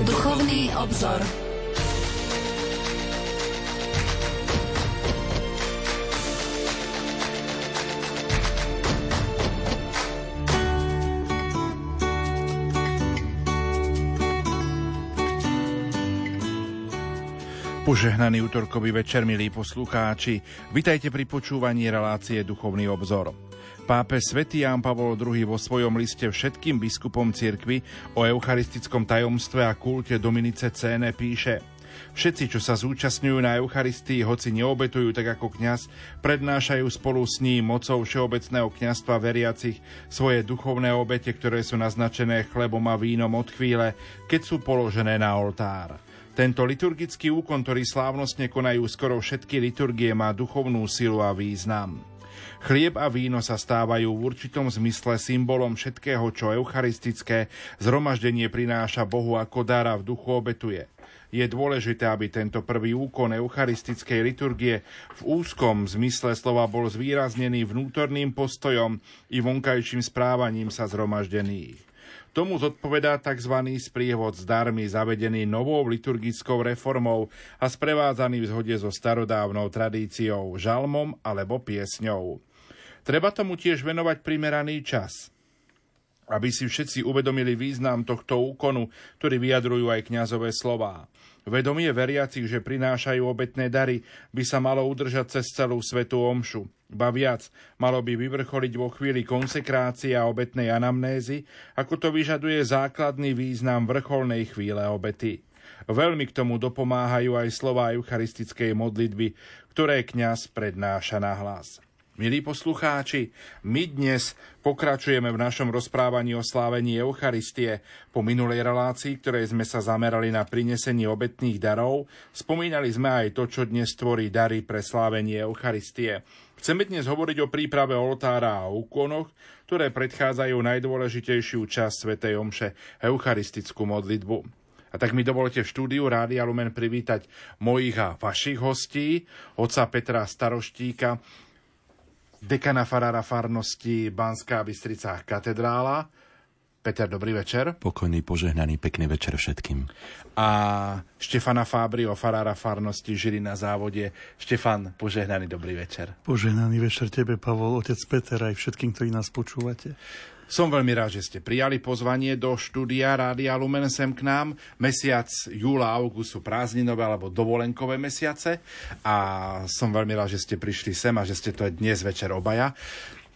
Duchovný obzor. Požehnaný útorkový večer, milí poslucháči. Vitajte pri počúvaní relácie Duchovný obzor. Pápe svätý Ján Pavol II vo svojom liste všetkým biskupom cirkvy o eucharistickom tajomstve a kulte Dominice Céne píše Všetci, čo sa zúčastňujú na Eucharistii, hoci neobetujú tak ako kňaz, prednášajú spolu s ním mocou všeobecného kňazstva veriacich svoje duchovné obete, ktoré sú naznačené chlebom a vínom od chvíle, keď sú položené na oltár. Tento liturgický úkon, ktorý slávnostne konajú skoro všetky liturgie, má duchovnú silu a význam. Chlieb a víno sa stávajú v určitom zmysle symbolom všetkého, čo eucharistické zhromaždenie prináša Bohu ako dára v duchu obetuje. Je dôležité, aby tento prvý úkon eucharistickej liturgie v úzkom zmysle slova bol zvýraznený vnútorným postojom i vonkajším správaním sa zhromaždených. Tomu zodpovedá tzv. sprievod s darmi zavedený novou liturgickou reformou a sprevádzaný v zhode so starodávnou tradíciou, žalmom alebo piesňou. Treba tomu tiež venovať primeraný čas, aby si všetci uvedomili význam tohto úkonu, ktorý vyjadrujú aj kňazové slová. Vedomie veriacich, že prinášajú obetné dary, by sa malo udržať cez celú svetú omšu. Ba viac, malo by vyvrcholiť vo chvíli konsekrácie a obetnej anamnézy, ako to vyžaduje základný význam vrcholnej chvíle obety. Veľmi k tomu dopomáhajú aj slova eucharistickej modlitby, ktoré kňaz prednáša na hlas. Milí poslucháči, my dnes pokračujeme v našom rozprávaní o slávení Eucharistie. Po minulej relácii, ktorej sme sa zamerali na prinesenie obetných darov, spomínali sme aj to, čo dnes tvorí dary pre slávenie Eucharistie. Chceme dnes hovoriť o príprave oltára a úkonoch, ktoré predchádzajú najdôležitejšiu časť Svetej Omše, eucharistickú modlitbu. A tak mi dovolte v štúdiu Rádia Lumen privítať mojich a vašich hostí, oca Petra Staroštíka, dekana farára farnosti Banská Bystrica katedrála. Peter, dobrý večer. Pokojný, požehnaný, pekný večer všetkým. A Štefana Fábrio, farára farnosti Žili na závode. Štefan, požehnaný, dobrý večer. Požehnaný večer tebe, Pavol, otec Peter, aj všetkým, ktorí nás počúvate. Som veľmi rád, že ste prijali pozvanie do štúdia Rádia Lumen sem k nám. Mesiac júla a august sú prázdninové alebo dovolenkové mesiace a som veľmi rád, že ste prišli sem a že ste to dnes večer obaja.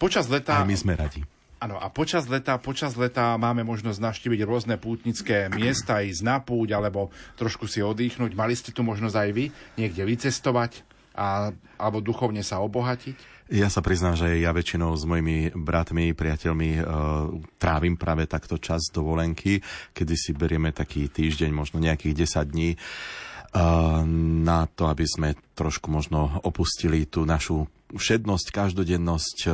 Počas leta... Aj my sme radi. Áno, a počas leta, počas leta máme možnosť navštíviť rôzne pútnické miesta, ísť na púť alebo trošku si oddychnúť. Mali ste tu možnosť aj vy niekde vycestovať a, alebo duchovne sa obohatiť? Ja sa priznám, že ja väčšinou s mojimi bratmi, priateľmi uh, trávim práve takto čas dovolenky, kedy si berieme taký týždeň, možno nejakých 10 dní uh, na to, aby sme trošku možno opustili tú našu všednosť, každodennosť, e,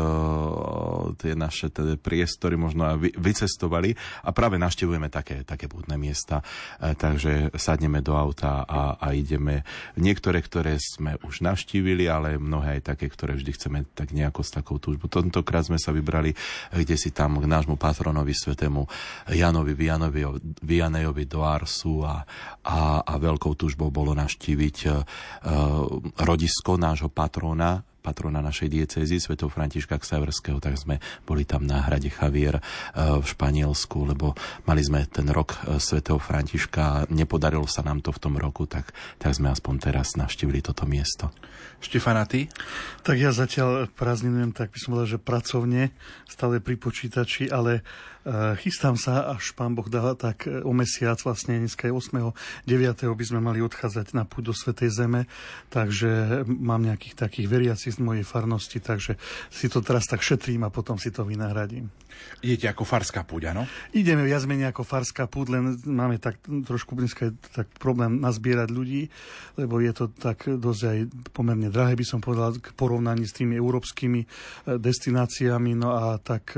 tie naše teda priestory možno aj vycestovali a práve naštevujeme také, také pútne miesta. E, takže sadneme do auta a, a ideme. Niektoré, ktoré sme už navštívili, ale mnohé aj také, ktoré vždy chceme tak nejako s takou túžbou. Tentokrát sme sa vybrali kde si tam k nášmu patronovi svetému Janovi Vianovi, Vianejovi do Arsu a, a, a veľkou túžbou bolo navštíviť uh, rodisko nášho patrona patrona našej diecézy, svetov Františka Ksaverského, tak sme boli tam na hrade Javier eh, v Španielsku, lebo mali sme ten rok eh, svetého Františka a nepodarilo sa nám to v tom roku, tak, tak sme aspoň teraz navštívili toto miesto. Štefana, ty? Tak ja zatiaľ prázdninujem, tak by som povedal, že pracovne, stále pri počítači, ale chystám sa, až pán Boh dá tak eh, o mesiac, vlastne dneska je 8. 9. by sme mali odchádzať na púd do Svetej Zeme, takže mám nejakých takých veriacich z mojej farnosti, takže si to teraz tak šetrím a potom si to vynahradím. Idete ako farská púď, áno? Ideme viac menej ako farská púď, len máme tak trošku dneska je tak problém nazbierať ľudí, lebo je to tak dosť aj pomerne drahé, by som povedal, k porovnaní s tými európskymi eh, destináciami, no a tak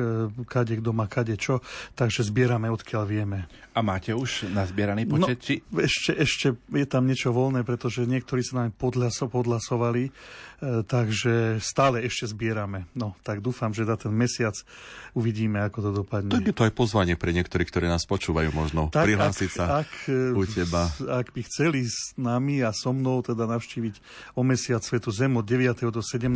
kade kto má kade čo niečo, takže zbierame odkiaľ vieme. A máte už nazbieraný počet? No, či... ešte, ešte je tam niečo voľné, pretože niektorí sa nám podhlaso, podhlasovali, e, takže Takže stále ešte zbierame. No, tak dúfam, že za ten mesiac uvidíme, ako to dopadne. Tak je to aj pozvanie pre niektorých, ktorí nás počúvajú možno. Tak, prihlásiť ak, sa ak, u teba. Ak by chceli s nami a so mnou teda navštíviť o mesiac Svetu Zem od 9. do 17.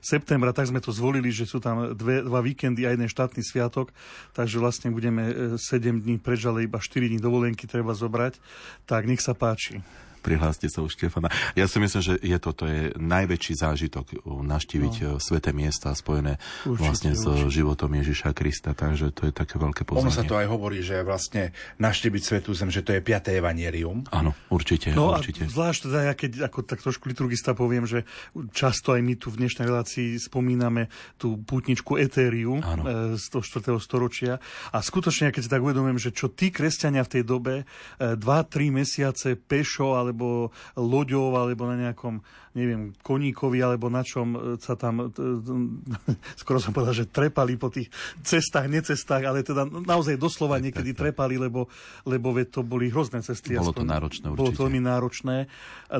septembra, tak sme to zvolili, že sú tam dve, dva víkendy a jeden štátny sviatok, takže vlastne budeme 7 e, dní preč, ale iba 4 dní dovolenky treba zobrať. Tak nech sa páči prihláste sa u Štefana. Ja si myslím, že je to, to je najväčší zážitok naštíviť no. E, sveté miesta spojené určite, vlastne s určite. životom Ježiša Krista, takže to je také veľké pozvanie. Ono sa to aj hovorí, že vlastne naštíviť svetú zem, že to je piaté evanierium. Áno, určite. No určite. a zvlášť teda ja keď ako tak trošku liturgista poviem, že často aj my tu v dnešnej relácii spomíname tú pútničku Etériu e, z toho 4. storočia a skutočne, keď si tak uvedomujem, že čo tí kresťania v tej dobe 2-3 e, mesiace pešo, ale alebo loďou, alebo na nejakom neviem, koníkovi alebo na čom e, sa tam, e, skoro som povedal, že trepali po tých cestách, necestách, ale teda naozaj doslova niekedy trepali, lebo, lebo to boli hrozné cesty. Bolo to náročné určite. Bolo to veľmi náročné.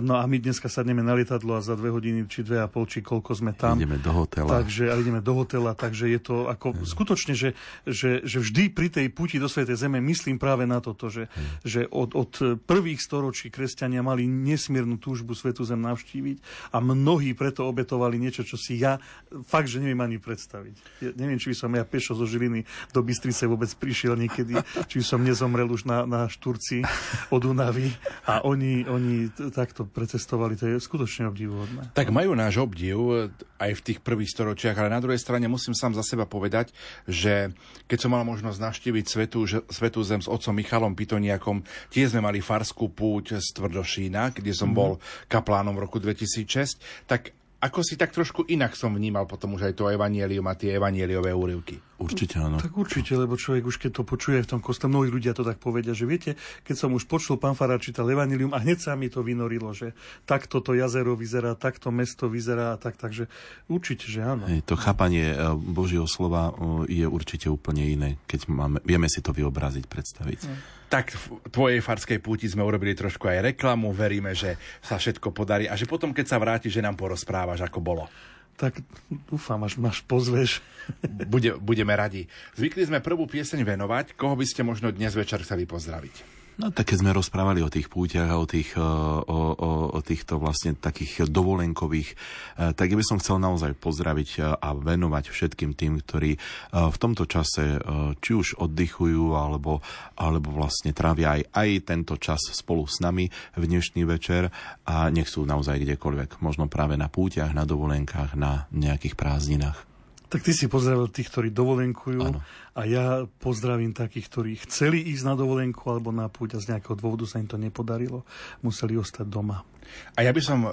No a my dneska sadneme na lietadlo a za dve hodiny, či dve a pol, či koľko sme tam. Ideme do hotela. Takže, a ideme do hotela, takže je to ako hmm. skutočne, že, že, že vždy pri tej puti do Svetej Zeme myslím práve na toto, že, hmm. že od, od prvých storočí kresťania mali nesmiernu túžbu Svetu Zem navštíviť a mnohí preto obetovali niečo, čo si ja fakt, že neviem ani predstaviť. Ja neviem, či by som ja pešo zo Žiliny do Bystrice vôbec prišiel niekedy, či by som nezomrel už na, na Šturci od Unavy a oni, oni takto precestovali. To je skutočne obdivuhodné. Tak majú náš obdiv aj v tých prvých storočiach, ale na druhej strane musím sám za seba povedať, že keď som mal možnosť navštíviť Svetu, Svetu Zem s otcom Michalom Pitoniakom, tie sme mali farskú púť z Tvrdošína, kde som mm-hmm. bol kaplánom v roku 2006, tak ako si tak trošku inak som vnímal potom už aj to evanielium a tie evanieliové úryvky. Určite áno. Tak určite, lebo človek už keď to počuje v tom kostole, mnohí ľudia to tak povedia, že viete, keď som už počul pán Fará čítal Evangelium a hneď sa mi to vynorilo, že takto to jazero vyzerá, takto mesto vyzerá, tak, takže určite, že áno. Hej, to chápanie e, Božieho slova e, je určite úplne iné, keď máme, vieme si to vyobraziť, predstaviť. No. Tak v tvojej farskej púti sme urobili trošku aj reklamu, veríme, že sa všetko podarí a že potom, keď sa vráti, že nám porozprávaš, ako bolo. Tak dúfam, až máš pozveš. Bude, budeme radi. Zvykli sme prvú pieseň venovať. Koho by ste možno dnes večer chceli pozdraviť? No tak keď sme rozprávali o tých púťach a o, tých, e, o, o, o týchto vlastne takých dovolenkových, e, tak by som chcel naozaj pozdraviť e, a venovať všetkým tým, ktorí v tomto čase či už oddychujú alebo, alebo vlastne trávia aj, aj tento čas spolu s nami v dnešný večer a nech sú naozaj kdekoľvek, možno práve na púťach, na dovolenkách, na nejakých prázdninách. Tak ty si pozdravil tých, ktorí dovolenkujú ano. a ja pozdravím takých, ktorí chceli ísť na dovolenku alebo na púť a z nejakého dôvodu sa im to nepodarilo. Museli ostať doma. A ja by som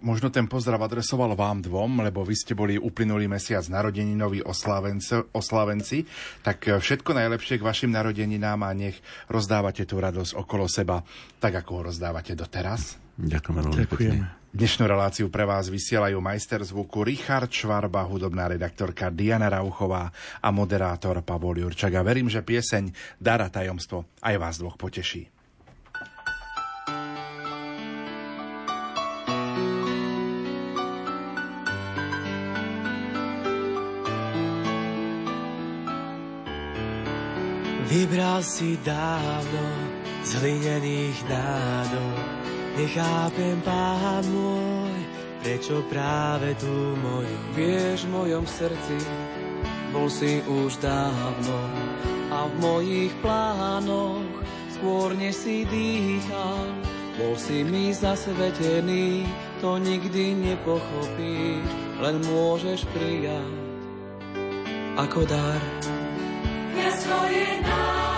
možno ten pozdrav adresoval vám dvom, lebo vy ste boli uplynulý mesiac narodeninoví oslávenci, tak všetko najlepšie k vašim narodeninám a nech rozdávate tú radosť okolo seba, tak ako ho rozdávate doteraz. Ďakujem veľmi pekne. Dnešnú reláciu pre vás vysielajú majster zvuku Richard Švarba, hudobná redaktorka Diana Rauchová a moderátor Pavol Jurčak. A verím, že pieseň Dara tajomstvo aj vás dvoch poteší. Vybral si dávno z hlinených nádov Nechápem, pán môj, prečo práve tu môj. Vieš, v mojom srdci bol si už dávno a v mojich plánoch skôr než si dýchal. Bol si mi zasvetený, to nikdy nepochopíš, len môžeš prijať ako dar. Ja svoje náš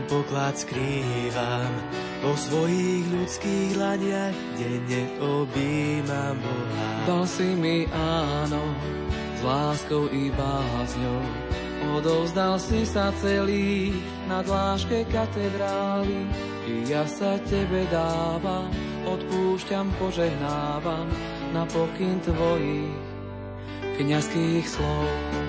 ten poklad skrývam. Po svojich ľudských laniach denne objímam Boha. Dal si mi áno, s láskou i bázňou. Odovzdal si sa celý na dláške katedrály. I ja sa tebe dávam, odpúšťam, požehnávam na pokyn tvojich kniazských slov.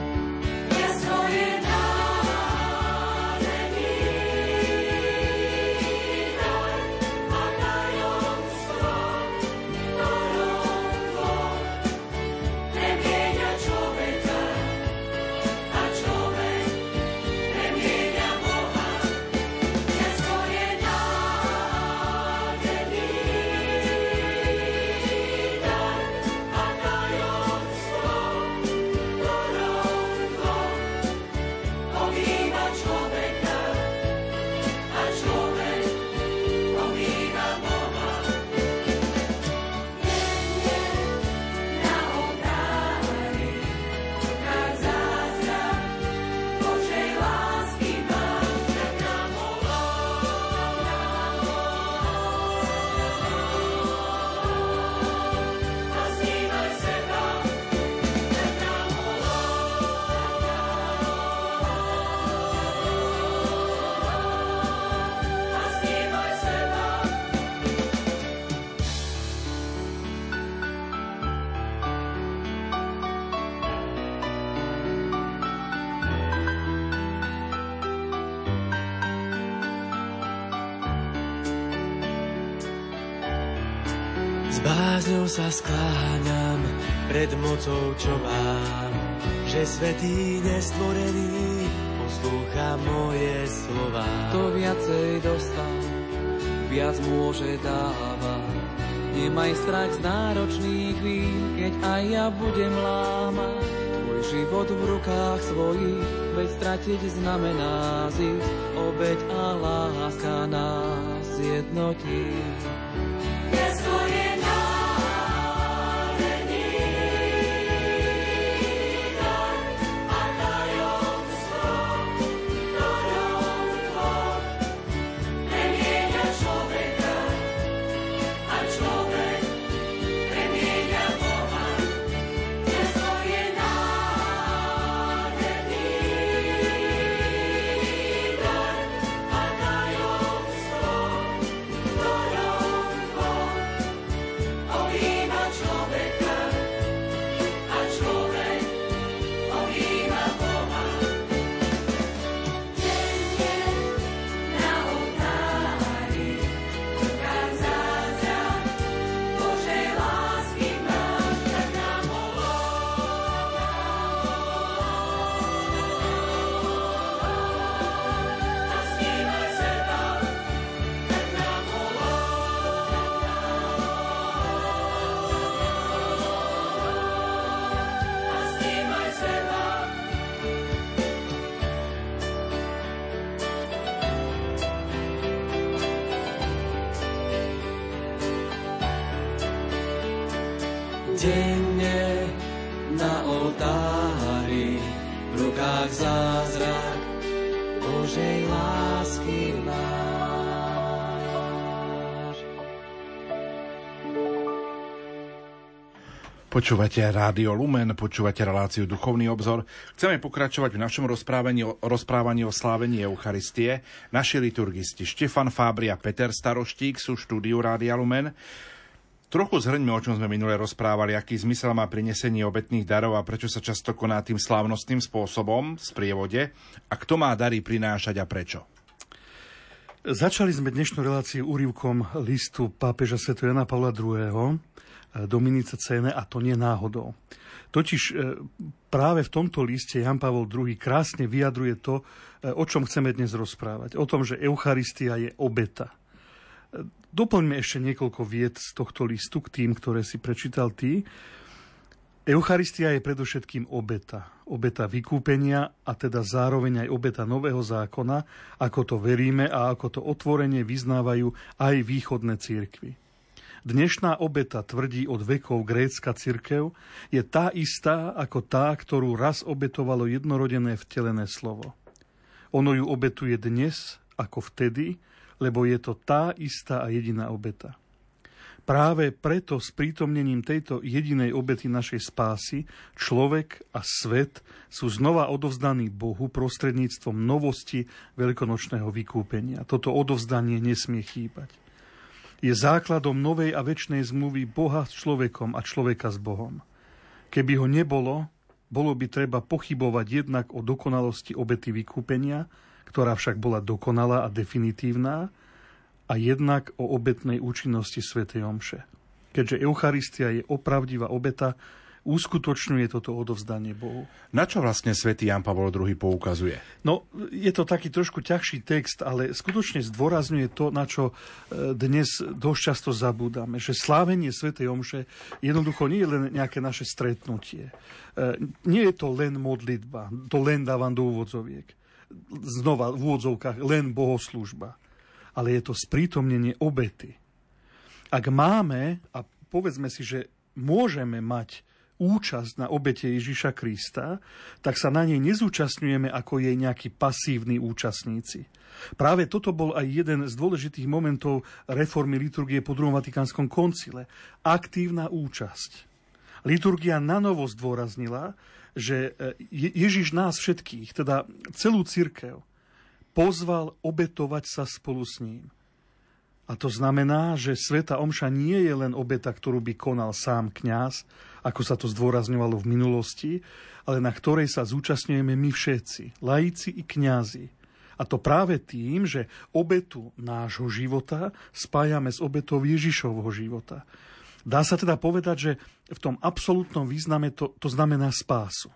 Mocou, čo mám, že svetý nestvorený poslúcha moje slova. To viacej dostal, viac môže dávať. Nemaj strach z náročných chvíľ, keď aj ja budem lámať. Tvoj život v rukách svojich, veď stratiť znamená zísť, obeď a láska nás zjednotí. Počúvate Rádio Lumen, počúvate reláciu Duchovný obzor. Chceme pokračovať v našom rozprávaní, rozprávaní o slávení Eucharistie. Naši liturgisti Štefan Fábri a Peter Staroštík sú štúdiu Rádia Lumen. Trochu zhrňme, o čom sme minule rozprávali, aký zmysel má prinesenie obetných darov a prečo sa často koná tým slávnostným spôsobom, v sprievode, a kto má dary prinášať a prečo. Začali sme dnešnú reláciu úrivkom listu pápeža Sv. Jana Pavla II Dominice Cene a to nie náhodou. Totiž e, práve v tomto liste Jan Pavol II krásne vyjadruje to, e, o čom chceme dnes rozprávať. O tom, že Eucharistia je obeta. Doplňme ešte niekoľko vied z tohto listu k tým, ktoré si prečítal ty. Eucharistia je predovšetkým obeta. Obeta vykúpenia a teda zároveň aj obeta nového zákona, ako to veríme a ako to otvorene vyznávajú aj východné církvy. Dnešná obeta, tvrdí od vekov grécka cirkev, je tá istá ako tá, ktorú raz obetovalo jednorodené vtelené slovo. Ono ju obetuje dnes ako vtedy, lebo je to tá istá a jediná obeta. Práve preto s prítomnením tejto jedinej obety našej spásy človek a svet sú znova odovzdaní Bohu prostredníctvom novosti veľkonočného vykúpenia. Toto odovzdanie nesmie chýbať. Je základom novej a väčšnej zmluvy Boha s človekom a človeka s Bohom. Keby ho nebolo, bolo by treba pochybovať jednak o dokonalosti obety vykúpenia, ktorá však bola dokonalá a definitívna, a jednak o obetnej účinnosti svätej Omše. Keďže Eucharistia je opravdivá obeta, uskutočňuje toto odovzdanie Bohu. Na čo vlastne svätý Jan Pavol II poukazuje? No, je to taký trošku ťažší text, ale skutočne zdôrazňuje to, na čo e, dnes dosť často zabúdame, že slávenie svätej Omše jednoducho nie je len nejaké naše stretnutie. E, nie je to len modlitba, to len dávam do úvodzoviek. Znova v úvodzovkách len bohoslužba ale je to sprítomnenie obety. Ak máme, a povedzme si, že môžeme mať účasť na obete Ježiša Krista, tak sa na nej nezúčastňujeme ako jej nejakí pasívni účastníci. Práve toto bol aj jeden z dôležitých momentov reformy liturgie po druhom Vatikánskom koncile. Aktívna účasť. Liturgia nanovo zdôraznila, že e, Ježiš nás všetkých, teda celú církev, pozval obetovať sa spolu s ním. A to znamená, že Sveta Omša nie je len obeta, ktorú by konal sám kňaz, ako sa to zdôrazňovalo v minulosti, ale na ktorej sa zúčastňujeme my všetci, laici i kňazi. A to práve tým, že obetu nášho života spájame s obetou Ježišovho života. Dá sa teda povedať, že v tom absolútnom význame to, to znamená spásu.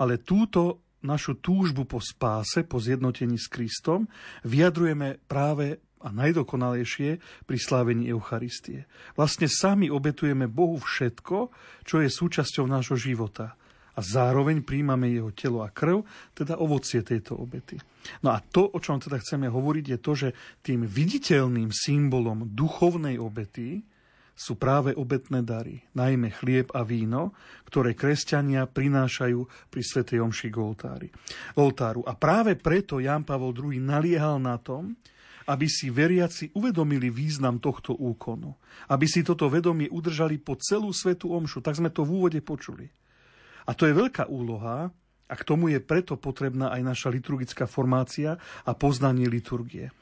Ale túto našu túžbu po spáse, po zjednotení s Kristom, vyjadrujeme práve a najdokonalejšie pri slávení Eucharistie. Vlastne sami obetujeme Bohu všetko, čo je súčasťou nášho života. A zároveň príjmame jeho telo a krv, teda ovocie tejto obety. No a to, o čom teda chceme hovoriť, je to, že tým viditeľným symbolom duchovnej obety sú práve obetné dary, najmä chlieb a víno, ktoré kresťania prinášajú pri Svetej Omši k oltáru. A práve preto Jan Pavol II naliehal na tom, aby si veriaci uvedomili význam tohto úkonu. Aby si toto vedomie udržali po celú Svetu Omšu. Tak sme to v úvode počuli. A to je veľká úloha, a k tomu je preto potrebná aj naša liturgická formácia a poznanie liturgie.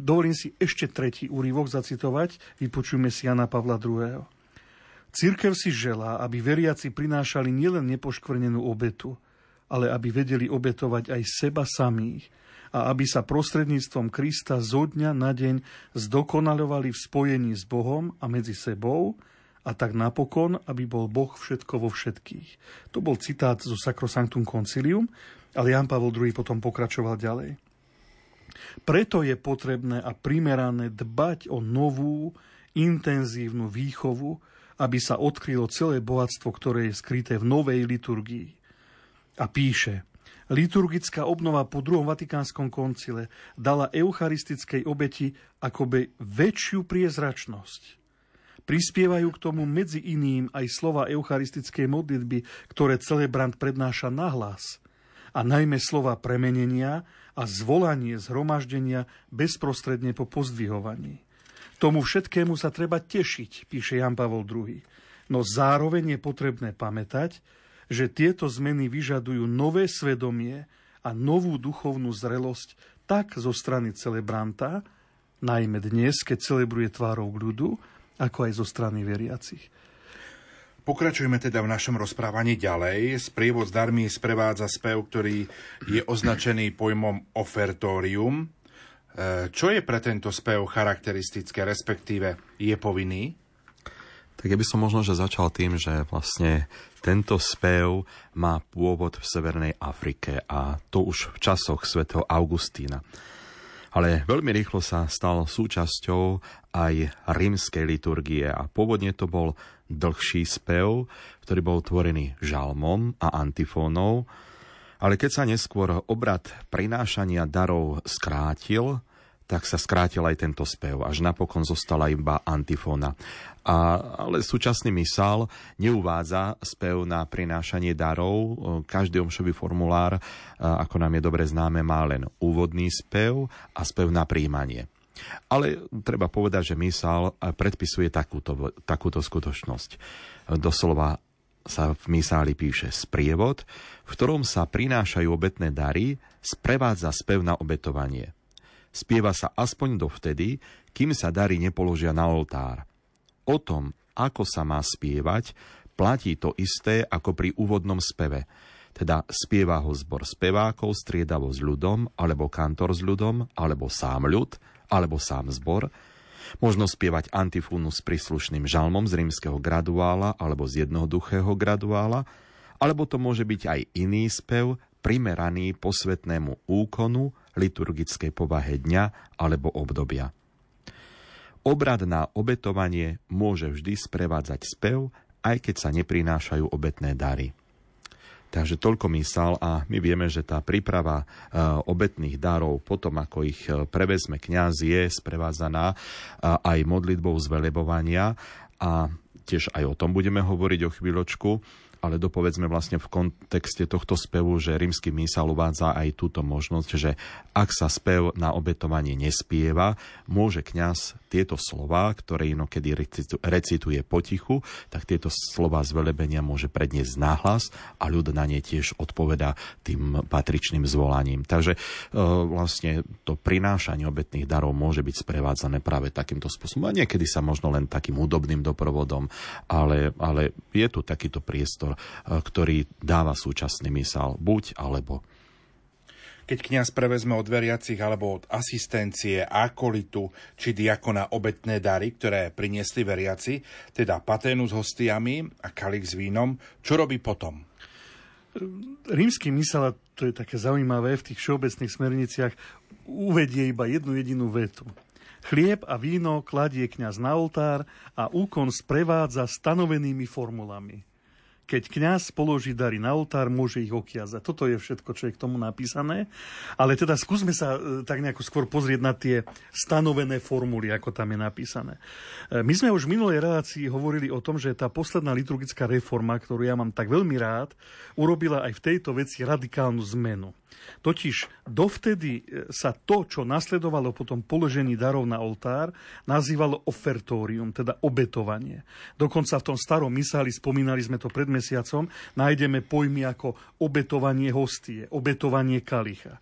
Dovolím si ešte tretí úryvok zacitovať, vypočujme si Jana Pavla II. Cirkev si želá, aby veriaci prinášali nielen nepoškvrnenú obetu, ale aby vedeli obetovať aj seba samých a aby sa prostredníctvom Krista zo dňa na deň zdokonalovali v spojení s Bohom a medzi sebou a tak napokon, aby bol Boh všetko vo všetkých. To bol citát zo Sacrosanctum Concilium, ale Jan Pavel II potom pokračoval ďalej. Preto je potrebné a primerané dbať o novú, intenzívnu výchovu, aby sa odkrylo celé bohatstvo, ktoré je skryté v novej liturgii. A píše, liturgická obnova po druhom Vatikánskom koncile dala eucharistickej obeti akoby väčšiu priezračnosť. Prispievajú k tomu medzi iným aj slova eucharistickej modlitby, ktoré celebrant prednáša nahlas, a najmä slova premenenia, a zvolanie zhromaždenia bezprostredne po pozdvihovaní. Tomu všetkému sa treba tešiť, píše Jan Pavol II. No zároveň je potrebné pamätať, že tieto zmeny vyžadujú nové svedomie a novú duchovnú zrelosť tak zo strany celebranta, najmä dnes, keď celebruje tvárov k ľudu, ako aj zo strany veriacich. Pokračujeme teda v našom rozprávaní ďalej. Sprievod s darmi sprevádza spev, ktorý je označený pojmom ofertórium. E, čo je pre tento spev charakteristické, respektíve je povinný? Tak ja by som možno že začal tým, že vlastne tento spev má pôvod v Severnej Afrike a to už v časoch svätého Augustína ale veľmi rýchlo sa stal súčasťou aj rímskej liturgie a pôvodne to bol dlhší spev, ktorý bol tvorený žalmom a antifónou, ale keď sa neskôr obrad prinášania darov skrátil, tak sa skrátil aj tento spev, až napokon zostala iba antifóna. A, ale súčasný mysal neuvádza spev na prinášanie darov. Každý omšový formulár, ako nám je dobre známe, má len úvodný spev a spev na príjmanie. Ale treba povedať, že mysal predpisuje takúto, takúto skutočnosť. Doslova sa v misáli píše sprievod, v ktorom sa prinášajú obetné dary, sprevádza spev na obetovanie. Spieva sa aspoň dovtedy, kým sa dary nepoložia na oltár. O tom, ako sa má spievať, platí to isté ako pri úvodnom speve. Teda spieva ho zbor spevákov striedavo s ľudom, alebo kantor s ľudom, alebo sám ľud, alebo sám zbor, Možno spievať antifúnu s príslušným žalmom z rímskeho graduála alebo z jednoduchého graduála, alebo to môže byť aj iný spev, primeraný posvetnému úkonu, liturgickej povahe dňa alebo obdobia. Obrad na obetovanie môže vždy sprevádzať spev, aj keď sa neprinášajú obetné dary. Takže toľko mysal a my vieme, že tá príprava e, obetných darov potom, ako ich e, prevezme kňaz, je sprevádzaná e, aj modlitbou zvelebovania a tiež aj o tom budeme hovoriť o chvíľočku ale dopovedzme vlastne v kontexte tohto spevu, že rímsky mísal uvádza aj túto možnosť, že ak sa spev na obetovanie nespieva, môže kňaz tieto slova, ktoré inokedy recituje potichu, tak tieto slova z velebenia môže predniesť náhlas a ľud na ne tiež odpoveda tým patričným zvolaním. Takže e, vlastne to prinášanie obetných darov môže byť sprevádzané práve takýmto spôsobom. A niekedy sa možno len takým údobným doprovodom, ale, ale je tu takýto priestor názor, e, ktorý dáva súčasný mysel buď alebo. Keď kňaz prevezme od veriacich alebo od asistencie, akolitu či diakona obetné dary, ktoré priniesli veriaci, teda paténu s hostiami a kalich s vínom, čo robí potom? Rímsky mysel, a to je také zaujímavé, v tých všeobecných smerniciach uvedie iba jednu jedinú vetu. Chlieb a víno kladie kňaz na oltár a úkon sprevádza stanovenými formulami. Keď kňaz položí dary na oltár, môže ich okiazať. Toto je všetko, čo je k tomu napísané. Ale teda skúsme sa e, tak nejako skôr pozrieť na tie stanovené formuly, ako tam je napísané. E, my sme už v minulej relácii hovorili o tom, že tá posledná liturgická reforma, ktorú ja mám tak veľmi rád, urobila aj v tejto veci radikálnu zmenu. Totiž dovtedy e, sa to, čo nasledovalo potom položení darov na oltár, nazývalo ofertórium, teda obetovanie. Dokonca v tom starom misáli, spomínali sme to pred mesiacom, nájdeme pojmy ako obetovanie hostie, obetovanie kalicha.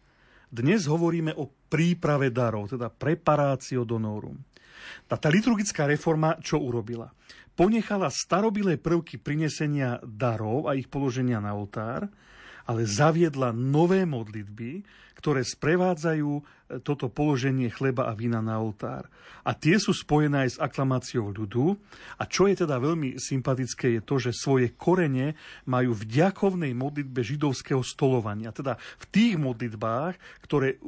Dnes hovoríme o príprave darov, teda preparácio donorum. Tá, tá liturgická reforma čo urobila? Ponechala starobilé prvky prinesenia darov a ich položenia na oltár, ale zaviedla nové modlitby, ktoré sprevádzajú e, toto položenie chleba a vína na oltár. A tie sú spojené aj s aklamáciou ľudu. A čo je teda veľmi sympatické, je to, že svoje korene majú v ďakovnej modlitbe židovského stolovania. Teda v tých modlitbách, ktoré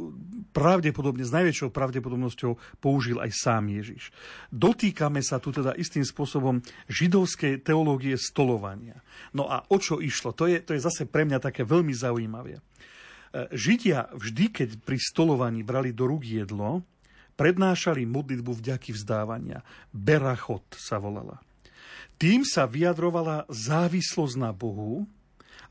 pravdepodobne, s najväčšou pravdepodobnosťou použil aj sám Ježiš. Dotýkame sa tu teda istým spôsobom židovskej teológie stolovania. No a o čo išlo? To je, to je zase pre mňa také veľmi zaujímavé. E, Židia vždy, keď pri stolovaní brali do rúk jedlo, prednášali modlitbu vďaky vzdávania. Berachot sa volala. Tým sa vyjadrovala závislosť na Bohu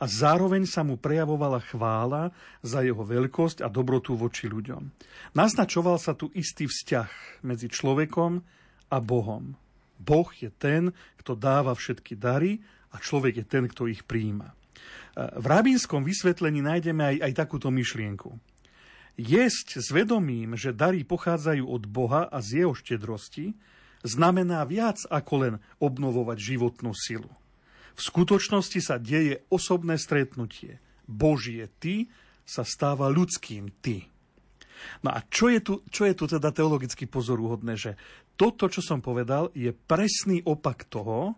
a zároveň sa mu prejavovala chvála za jeho veľkosť a dobrotu voči ľuďom. Naznačoval sa tu istý vzťah medzi človekom a Bohom. Boh je ten, kto dáva všetky dary a človek je ten, kto ich príjima. V rabínskom vysvetlení nájdeme aj, aj takúto myšlienku. Jesť s vedomím, že dary pochádzajú od Boha a z jeho štedrosti, znamená viac ako len obnovovať životnú silu. V skutočnosti sa deje osobné stretnutie. Božie ty sa stáva ľudským ty. No a čo je tu, čo je tu teda teologicky pozoruhodné, že toto, čo som povedal, je presný opak toho,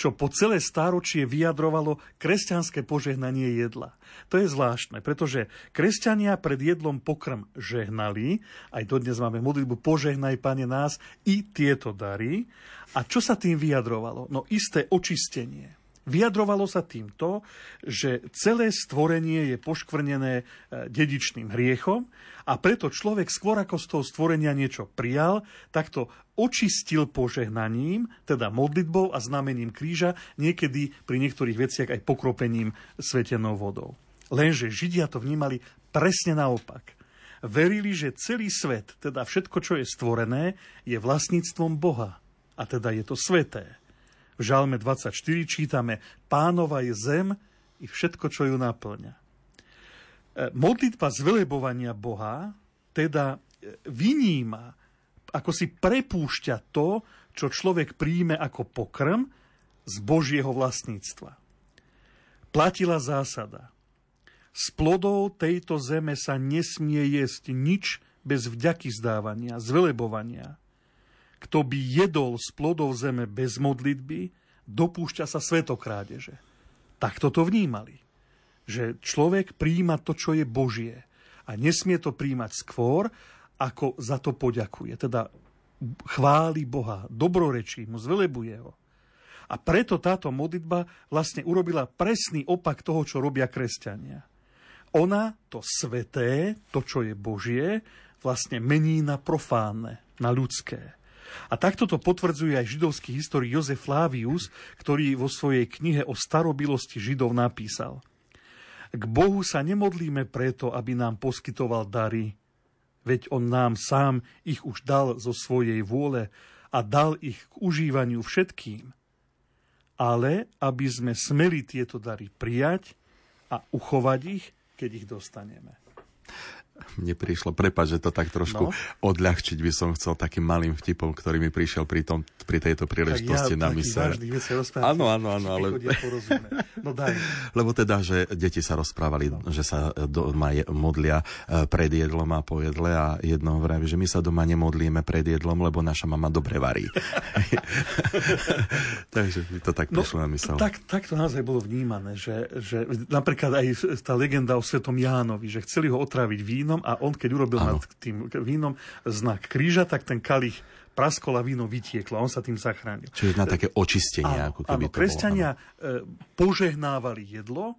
čo po celé stáročie vyjadrovalo kresťanské požehnanie jedla. To je zvláštne, pretože kresťania pred jedlom pokrm žehnali, aj dodnes máme modlitbu požehnaj, pane nás, i tieto dary. A čo sa tým vyjadrovalo? No isté očistenie Vyjadrovalo sa tým to, že celé stvorenie je poškvrnené e, dedičným hriechom a preto človek skôr ako z toho stvorenia niečo prijal, tak to očistil požehnaním, teda modlitbou a znamením kríža, niekedy pri niektorých veciach aj pokropením svetenou vodou. Lenže Židia to vnímali presne naopak. Verili, že celý svet, teda všetko, čo je stvorené, je vlastníctvom Boha. A teda je to sveté. V Žalme 24 čítame Pánova je zem i všetko, čo ju naplňa. E, modlitba zvelebovania Boha teda e, vyníma, ako si prepúšťa to, čo človek príjme ako pokrm z Božieho vlastníctva. Platila zásada. Z plodov tejto zeme sa nesmie jesť nič bez vďaky zdávania, zvelebovania. Kto by jedol z plodov zeme bez modlitby, dopúšťa sa svetokrádeže. Tak toto vnímali. Že človek príjima to, čo je Božie. A nesmie to príjmať skôr, ako za to poďakuje. Teda chváli Boha, dobrorečí mu, zvelebuje ho. A preto táto modlitba vlastne urobila presný opak toho, čo robia kresťania. Ona to sveté, to, čo je Božie, vlastne mení na profánne, na ľudské. A takto to potvrdzuje aj židovský historik Jozef Flavius, ktorý vo svojej knihe o starobilosti Židov napísal. K Bohu sa nemodlíme preto, aby nám poskytoval dary, veď On nám sám ich už dal zo svojej vôle a dal ich k užívaniu všetkým, ale aby sme smeli tieto dary prijať a uchovať ich, keď ich dostaneme mne prišlo, prepať, že to tak trošku no. odľahčiť by som chcel takým malým vtipom, ktorý mi prišiel pri, tom, pri tejto príležitosti ja, na mysle. Áno, áno, áno, ale... No daj. Lebo teda, že deti sa rozprávali, no. že sa doma je, modlia e, pred jedlom a po jedle a jedno vraví, že my sa doma nemodlíme pred jedlom, lebo naša mama dobre varí. Takže mi to tak no, prišlo na mysel. Tak, tak to naozaj bolo vnímané, že, že napríklad aj tá legenda o svetom Jánovi, že chceli ho otraviť vínom vínom a on, keď urobil ano. nad tým vínom znak kríža, tak ten kalich praskol a víno vytieklo a on sa tým zachránil. Čiže na také očistenie. Áno, ako keby áno, kresťania bolo, áno. E, požehnávali jedlo,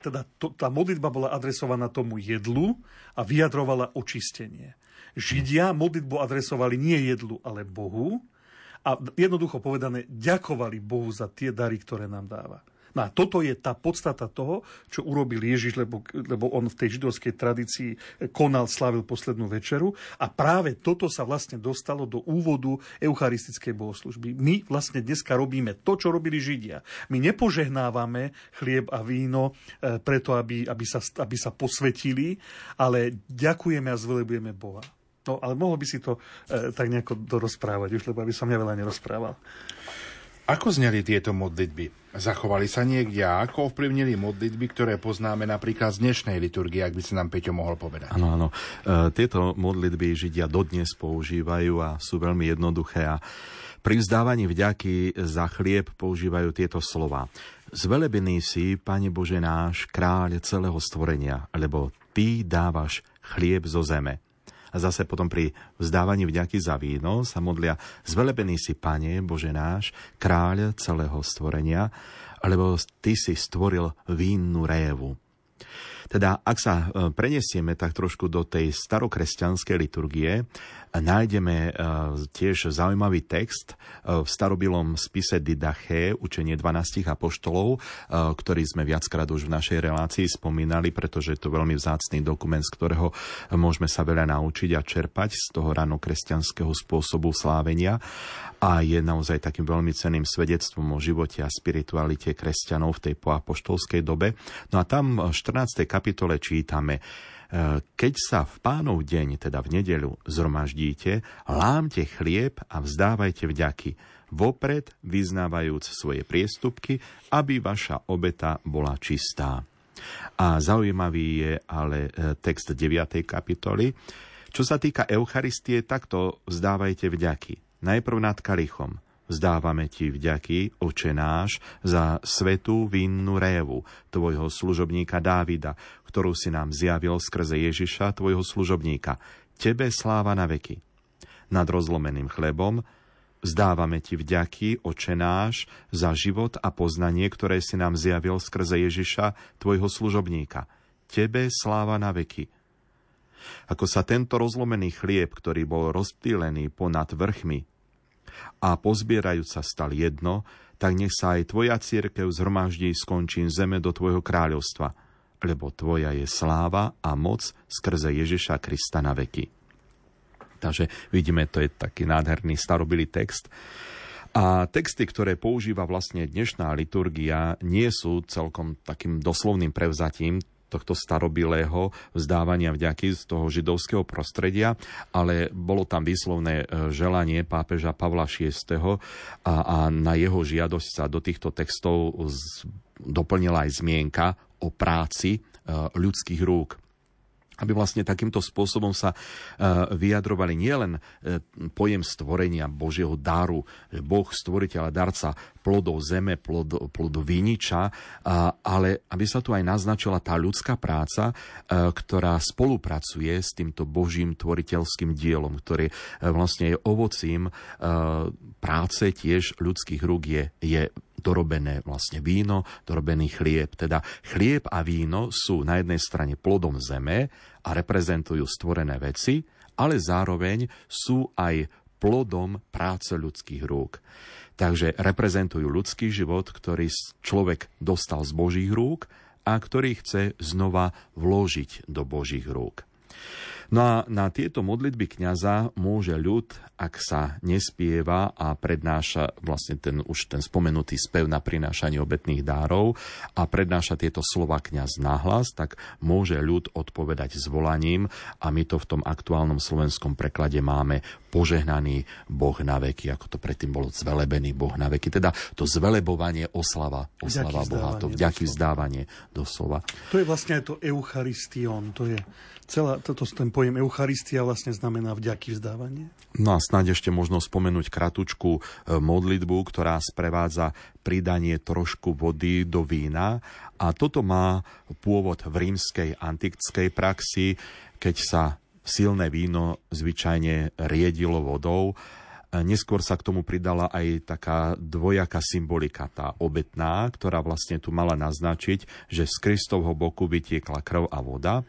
teda to, tá modlitba bola adresovaná tomu jedlu a vyjadrovala očistenie. Židia modlitbu adresovali nie jedlu, ale Bohu a jednoducho povedané, ďakovali Bohu za tie dary, ktoré nám dáva. No a toto je tá podstata toho, čo urobil Ježiš, lebo, lebo on v tej židovskej tradícii konal, slavil poslednú večeru a práve toto sa vlastne dostalo do úvodu eucharistickej bohoslužby. My vlastne dneska robíme to, čo robili Židia. My nepožehnávame chlieb a víno e, preto, aby, aby, sa, aby sa posvetili, ale ďakujeme a zvelebujeme Boha. No, ale mohol by si to e, tak nejako dorozprávať, už lebo aby som neveľa nerozprával. Ako zneli tieto modlitby? Zachovali sa niekde a ako ovplyvnili modlitby, ktoré poznáme napríklad z dnešnej liturgie, ak by si nám Peťo mohol povedať? Áno, áno. E, tieto modlitby Židia dodnes používajú a sú veľmi jednoduché a pri vzdávaní vďaky za chlieb používajú tieto slova. Zvelebený si, Pane Bože náš, kráľ celého stvorenia, lebo Ty dávaš chlieb zo zeme. A zase potom pri vzdávaní vďaky za víno sa modlia Zvelebený si, Pane, Bože náš, kráľ celého stvorenia, lebo Ty si stvoril vínnu révu. Teda, ak sa e, prenesieme tak trošku do tej starokresťanskej liturgie, nájdeme e, tiež zaujímavý text e, v starobilom spise Didache, učenie 12 apoštolov, ktorý sme viackrát už v našej relácii spomínali, pretože je to veľmi vzácný dokument, z ktorého môžeme sa veľa naučiť a čerpať z toho ranokresťanského spôsobu slávenia a je naozaj takým veľmi ceným svedectvom o živote a spiritualite kresťanov v tej poapoštolskej dobe. No a tam v 14. kapitole čítame, keď sa v pánov deň, teda v nedeľu, zhromaždíte, lámte chlieb a vzdávajte vďaky, vopred vyznávajúc svoje priestupky, aby vaša obeta bola čistá. A zaujímavý je ale e, text 9. kapitoly. Čo sa týka Eucharistie, takto vzdávajte vďaky. Najprv nad kalichom, Vzdávame ti vďaky, oče náš, za svetú vinnú révu tvojho služobníka Dávida, ktorú si nám zjavil skrze Ježiša, tvojho služobníka. Tebe sláva na veky. Nad rozlomeným chlebom Zdávame Ti vďaky, oče náš, za život a poznanie, ktoré si nám zjavil skrze Ježiša, Tvojho služobníka. Tebe sláva na veky. Ako sa tento rozlomený chlieb, ktorý bol rozptýlený ponad vrchmi a pozbierajúc sa stal jedno, tak nech sa aj Tvoja církev zhromaždí skončím zeme do Tvojho kráľovstva, lebo Tvoja je sláva a moc skrze Ježiša Krista na veky. Takže vidíme, to je taký nádherný starobilý text. A texty, ktoré používa vlastne dnešná liturgia, nie sú celkom takým doslovným prevzatím tohto starobilého vzdávania vďaky z toho židovského prostredia, ale bolo tam výslovné e, želanie pápeža Pavla VI. a, a na jeho žiadosť sa do týchto textov z, doplnila aj zmienka o práci e, ľudských rúk. Aby vlastne takýmto spôsobom sa e, vyjadrovali nielen e, pojem stvorenia Božieho daru, Boh stvoriteľ a darca plodov zeme, plod, plod viniča, ale aby sa tu aj naznačila tá ľudská práca, ktorá spolupracuje s týmto Božím tvoriteľským dielom, ktorý vlastne je ovocím práce tiež ľudských rúk je, je dorobené vlastne víno, dorobený chlieb. Teda chlieb a víno sú na jednej strane plodom zeme a reprezentujú stvorené veci, ale zároveň sú aj plodom práce ľudských rúk. Takže reprezentujú ľudský život, ktorý človek dostal z Božích rúk a ktorý chce znova vložiť do Božích rúk. No a na tieto modlitby kňaza môže ľud, ak sa nespieva a prednáša vlastne ten už ten spomenutý spev na prinášanie obetných dárov a prednáša tieto slova kňaz nahlas, tak môže ľud odpovedať zvolaním a my to v tom aktuálnom slovenskom preklade máme požehnaný Boh na veky, ako to predtým bolo zvelebený Boh na veky. Teda to zvelebovanie, oslava, oslava Boha, to vďaky vzdávanie doslova. To je vlastne aj to Eucharistion, to je celá, toto, ten pojem Eucharistia vlastne znamená vďaky vzdávanie. No a snáď ešte možno spomenúť kratučku e, modlitbu, ktorá sprevádza pridanie trošku vody do vína a toto má pôvod v rímskej antickej praxi, keď sa silné víno zvyčajne riedilo vodou. Neskôr sa k tomu pridala aj taká dvojaká symbolika, tá obetná, ktorá vlastne tu mala naznačiť, že z Kristovho boku vytiekla krv a voda.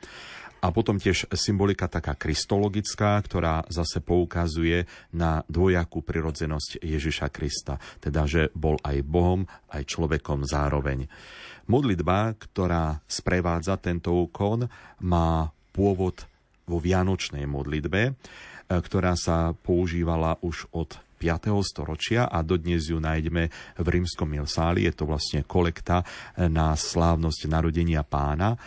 A potom tiež symbolika taká kristologická, ktorá zase poukazuje na dvojakú prirodzenosť Ježiša Krista. Teda, že bol aj Bohom, aj človekom zároveň. Modlitba, ktorá sprevádza tento úkon, má pôvod vo Vianočnej modlitbe, e, ktorá sa používala už od 5. storočia a dodnes ju nájdeme v rímskom Milsáli. Je to vlastne kolekta na slávnosť narodenia pána e,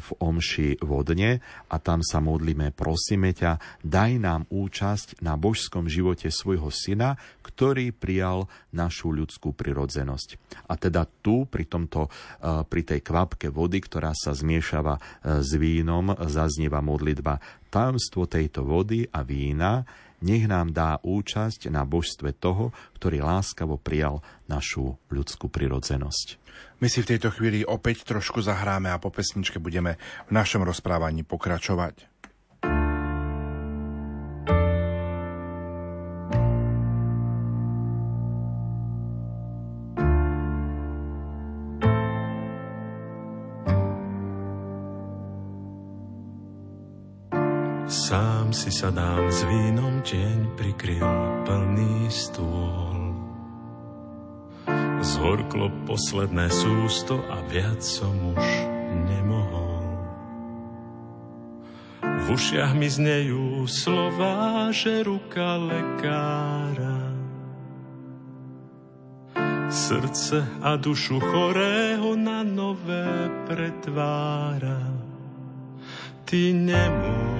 v Omši vodne a tam sa modlíme, prosíme ťa, daj nám účasť na božskom živote svojho syna, ktorý prijal našu ľudskú prirodzenosť. A teda tu, pri, tomto, e, pri tej kvapke vody, ktorá sa zmiešava s vínom, zaznieva modlitba tajomstvo tejto vody a vína nech nám dá účasť na božstve toho, ktorý láskavo prijal našu ľudskú prirodzenosť. My si v tejto chvíli opäť trošku zahráme a po pesničke budeme v našom rozprávaní pokračovať. Sám si sadám s vínom, deň prikryl plný stôl. Zhorklo posledné sústo a viac som už nemohol. V ušiach mi znejú slova, že ruka lekára srdce a dušu chorého na nové pretvára. Ty nemôžeš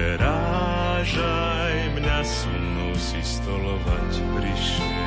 Vyberáš aj mňa so mnou si stolovať prišiel.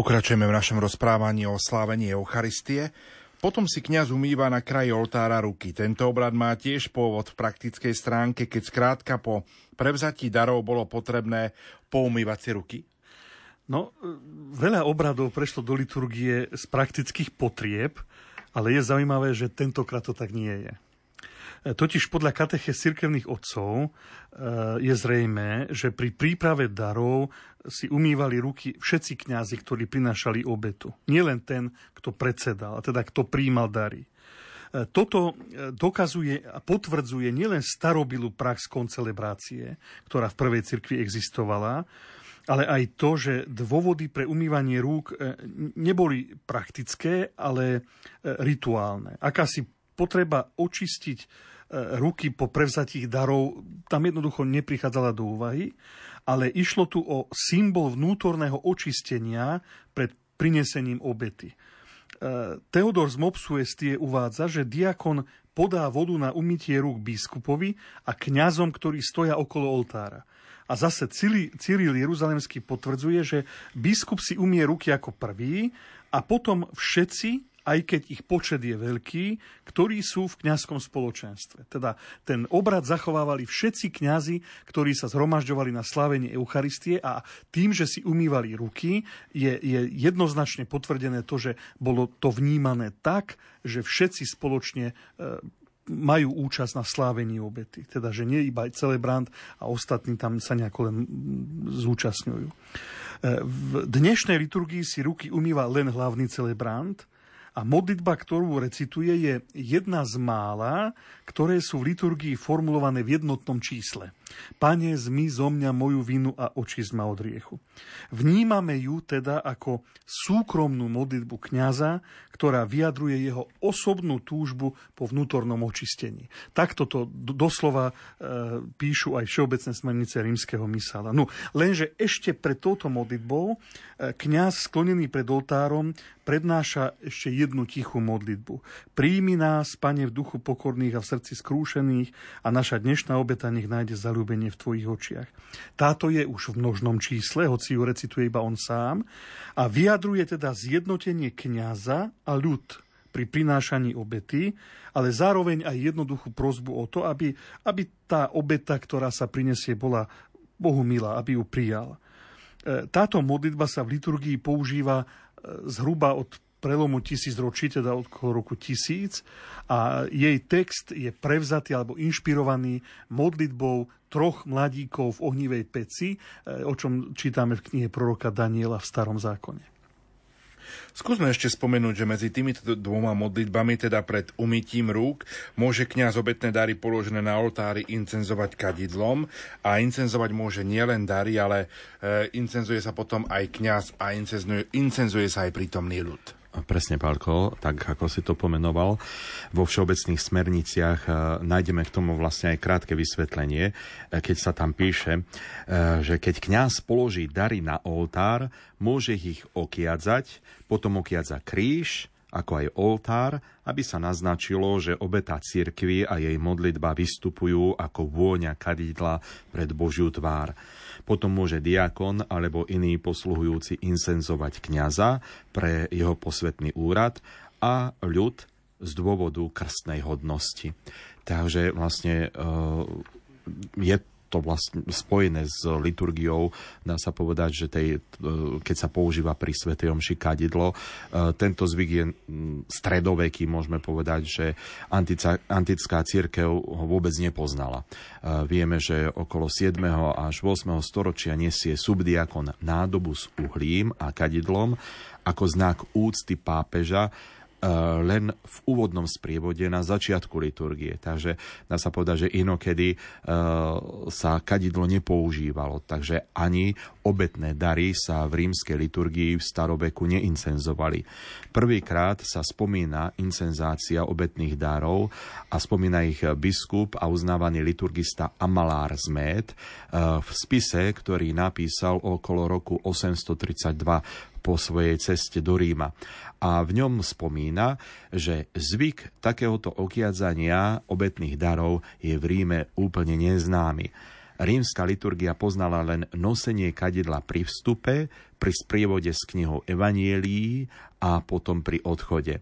Pokračujeme v našom rozprávaní o slávení Eucharistie. Potom si kňaz umýva na kraji oltára ruky. Tento obrad má tiež pôvod v praktickej stránke, keď skrátka po prevzatí darov bolo potrebné poumývať si ruky? No, veľa obradov prešlo do liturgie z praktických potrieb, ale je zaujímavé, že tentokrát to tak nie je. Totiž podľa kateche cirkevných otcov e, je zrejme, že pri príprave darov si umývali ruky všetci kňazi, ktorí prinášali obetu. Nielen ten, kto predsedal, a teda kto príjmal dary. E, toto e, dokazuje a potvrdzuje nielen starobilú prax koncelebrácie, ktorá v prvej cirkvi existovala, ale aj to, že dôvody pre umývanie rúk neboli praktické, ale rituálne. Akási potreba očistiť e, ruky po prevzatých darov tam jednoducho neprichádzala do úvahy, ale išlo tu o symbol vnútorného očistenia pred prinesením obety. E, Teodor z Mopsuestie uvádza, že diakon podá vodu na umytie rúk biskupovi a kňazom, ktorí stoja okolo oltára. A zase Cyril Jeruzalemský potvrdzuje, že biskup si umie ruky ako prvý a potom všetci aj keď ich počet je veľký, ktorí sú v kňazskom spoločenstve. Teda ten obrad zachovávali všetci kňazi, ktorí sa zhromažďovali na slávenie Eucharistie a tým, že si umývali ruky, je, je jednoznačne potvrdené to, že bolo to vnímané tak, že všetci spoločne e, majú účasť na slávení obety. Teda, že nie iba celebrant a ostatní tam sa nejako len zúčastňujú. E, v dnešnej liturgii si ruky umýva len hlavný celebrant, a modlitba, ktorú recituje, je jedna z mála, ktoré sú v liturgii formulované v jednotnom čísle. Pane, zmi zo mňa moju vinu a očist ma od riechu. Vnímame ju teda ako súkromnú modlitbu kňaza, ktorá vyjadruje jeho osobnú túžbu po vnútornom očistení. Takto to doslova e, píšu aj všeobecné smernice rímskeho misála. No, lenže ešte pred touto modlitbou e, kňaz sklonený pred oltárom prednáša ešte jednu tichú modlitbu. Príjmi nás, Pane, v duchu pokorných a v srdci skrúšených a naša dnešná obeta nech nájde zalúbenie zasľúbenie v tvojich očiach. Táto je už v množnom čísle, hoci ju recituje iba on sám, a vyjadruje teda zjednotenie kňaza a ľud pri prinášaní obety, ale zároveň aj jednoduchú prozbu o to, aby, aby tá obeta, ktorá sa prinesie, bola Bohu milá, aby ju prijal. E, táto modlitba sa v liturgii používa e, zhruba od prelomu tisícročí, teda od roku tisíc a jej text je prevzatý alebo inšpirovaný modlitbou troch mladíkov v ohnivej peci, e, o čom čítame v knihe proroka Daniela v starom zákone. Skúsme ešte spomenúť, že medzi týmito dvoma modlitbami, teda pred umytím rúk, môže kňaz obetné dary položené na oltári incenzovať kadidlom a incenzovať môže nielen dary, ale e, incenzuje sa potom aj kňaz a incenzuje, incenzuje sa aj prítomný ľud. Presne, Pálko, tak ako si to pomenoval. Vo všeobecných smerniciach e, nájdeme k tomu vlastne aj krátke vysvetlenie, e, keď sa tam píše, e, že keď kňaz položí dary na oltár, môže ich okiadzať, potom okiadza kríž, ako aj oltár, aby sa naznačilo, že obeta cirkvi a jej modlitba vystupujú ako vôňa kadidla pred Božiu tvár. Potom môže diakon alebo iný posluhujúci incenzovať kňaza pre jeho posvetný úrad a ľud z dôvodu krstnej hodnosti. Takže vlastne je to vlastne spojené s liturgiou. Dá sa povedať, že tej, keď sa používa pri Svetej Omši kadidlo, e, tento zvyk je stredoveký, môžeme povedať, že antická církev ho vôbec nepoznala. E, vieme, že okolo 7. až 8. storočia nesie subdiakon nádobu s uhlím a kadidlom ako znak úcty pápeža len v úvodnom sprievode na začiatku liturgie. Takže dá sa povedať, že inokedy eh, sa kadidlo nepoužívalo, takže ani obetné dary sa v rímskej liturgii v staroveku neincenzovali. Prvýkrát sa spomína incenzácia obetných darov a spomína ich biskup a uznávaný liturgista Amalár Zmed eh, v spise, ktorý napísal okolo roku 832 po svojej ceste do Ríma. A v ňom spomína, že zvyk takéhoto okiadzania obetných darov je v Ríme úplne neznámy. Rímska liturgia poznala len nosenie kadidla pri vstupe, pri sprievode s knihou Evanielí a potom pri odchode.